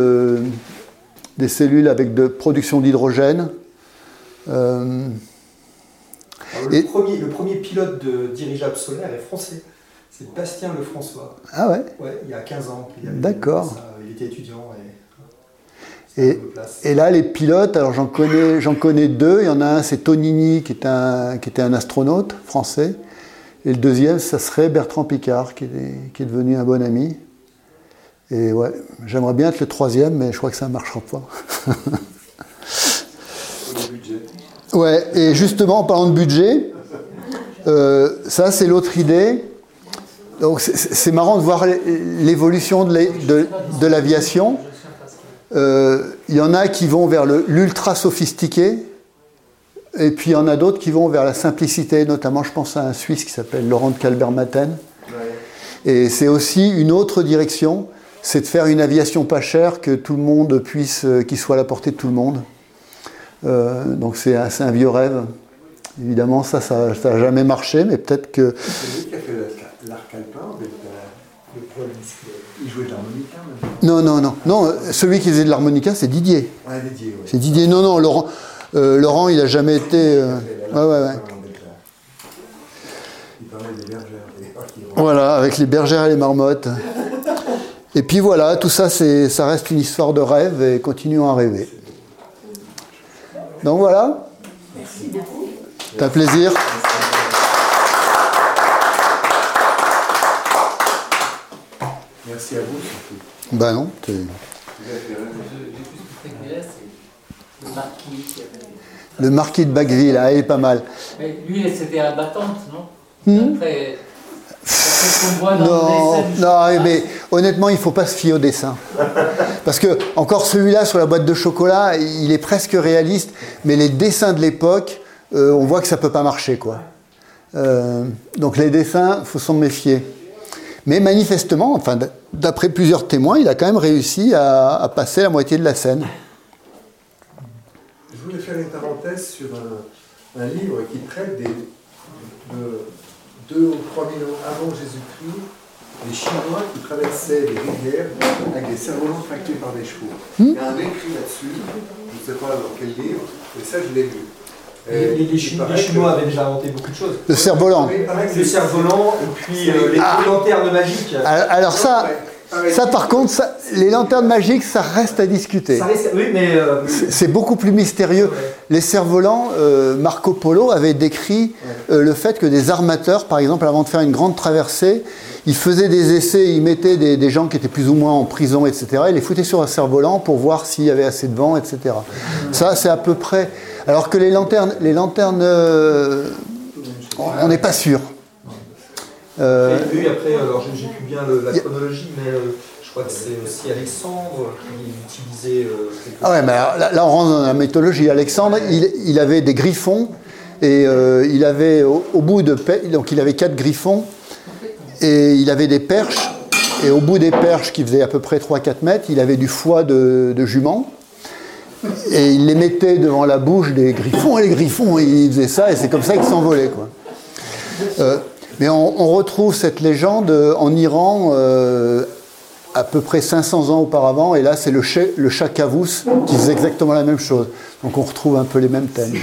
Speaker 2: des cellules avec de production d'hydrogène.
Speaker 3: Le, premier, le, premier, pilote de dirigeable solaire est français. C'est Bastien Lefrançois.
Speaker 2: Ah ouais
Speaker 3: Ouais, il y a 15 ans.
Speaker 2: D'accord.
Speaker 3: Il était étudiant
Speaker 2: et... Et, là, les pilotes, alors j'en connais, j'en connais deux. Il y en a un, c'est Tonini, qui, est un, qui était un astronaute français. Et le deuxième, ça serait Bertrand Picard, qui est, qui est devenu un bon ami. Et ouais, j'aimerais bien être le troisième, mais je crois que ça ne marchera pas. ouais, et justement, en parlant de budget, euh, ça c'est l'autre idée. Donc c'est marrant de voir l'évolution de l'aviation. Euh, il y en a qui vont vers l'ultra sophistiqué, et puis il y en a d'autres qui vont vers la simplicité, notamment je pense à un Suisse qui s'appelle Laurent de Calbert-Maten. Et c'est aussi une autre direction c'est de faire une aviation pas chère que tout le monde puisse, euh, qui soit à la portée de tout le monde. Euh, donc c'est un, un, vieux rêve. Évidemment, ça, ça n'a jamais marché, mais peut-être que.
Speaker 4: C'est lui qui a fait l'arc alpin Il jouait de l'harmonica
Speaker 2: Non, non, non. Non, celui qui faisait de l'harmonica, c'est Didier.
Speaker 4: Ouais, Didier, oui.
Speaker 2: C'est Didier. Non, non, Laurent, euh, Laurent il n'a jamais été. Euh... Ouais, ouais, ouais.
Speaker 4: Il parlait des bergères.
Speaker 2: Voilà, avec les bergères et les marmottes. Et puis voilà, tout ça, ça reste une histoire de rêve et continuons à rêver. Donc voilà. Merci beaucoup. C'est un plaisir.
Speaker 4: Merci à vous surtout.
Speaker 2: Ben non. Le marquis de Bacqueville, ah, il est pas mal.
Speaker 6: Mais lui, c'était à battante, non hmm Après,
Speaker 2: non, non, mais honnêtement, il ne faut pas se fier au dessin. Parce que, encore celui-là sur la boîte de chocolat, il est presque réaliste, mais les dessins de l'époque, euh, on voit que ça ne peut pas marcher. Quoi. Euh, donc les dessins, il faut s'en méfier. Mais manifestement, enfin, d'après plusieurs témoins, il a quand même réussi à, passer la moitié de la scène.
Speaker 4: Je voulais faire une parenthèse sur un, livre qui traite des, de, 2 ou 3 000 ans avant Jésus-Christ, les Chinois qui traversaient des rivières avec des cerfs-volants par des chevaux. Hmm? Il y a un écrit là-dessus, je ne sais pas dans quel livre, mais ça je l'ai lu.
Speaker 3: Les, les, Chinois avaient déjà inventé beaucoup de choses.
Speaker 2: Le cerf-volant.
Speaker 3: Le cerf-volant, et puis euh, les ah. lanternes magiques.
Speaker 2: Alors ça, ça, par contre, les lanternes magiques, ça reste à discuter.
Speaker 3: oui, mais euh,
Speaker 2: c'est beaucoup plus mystérieux. Les cerfs-volants, euh, Marco Polo avait décrit euh, le fait que des armateurs, par exemple, avant de faire une grande traversée, ils faisaient des essais, ils mettaient des, gens qui étaient plus ou moins en prison, etc. Ils les foutaient sur un cerf-volant pour voir s'il y avait assez de vent, etc. Ça, c'est à peu près. Alors que les lanternes, les lanternes, on n'est pas sûr.
Speaker 3: Euh, oui, après, alors j'ai plus bien la chronologie, mais euh, je crois que c'est aussi Alexandre qui utilisait. Euh,
Speaker 2: ah ouais, mais là, on rentre dans la mythologie. Alexandre, il, avait des griffons et il avait au, bout de donc il avait quatre griffons et il avait des perches et au bout des perches qui faisaient à peu près 3-4 mètres, il avait du foie de, de jument et il les mettait devant la bouche des griffons et les griffons ils faisaient ça et c'est comme ça qu'ils s'envolaient quoi. Mais on, retrouve cette légende en Iran euh, à peu près 500 ans auparavant, et là c'est le, chat Cavous qui faisait exactement la même chose. Donc on retrouve un peu les mêmes thèmes.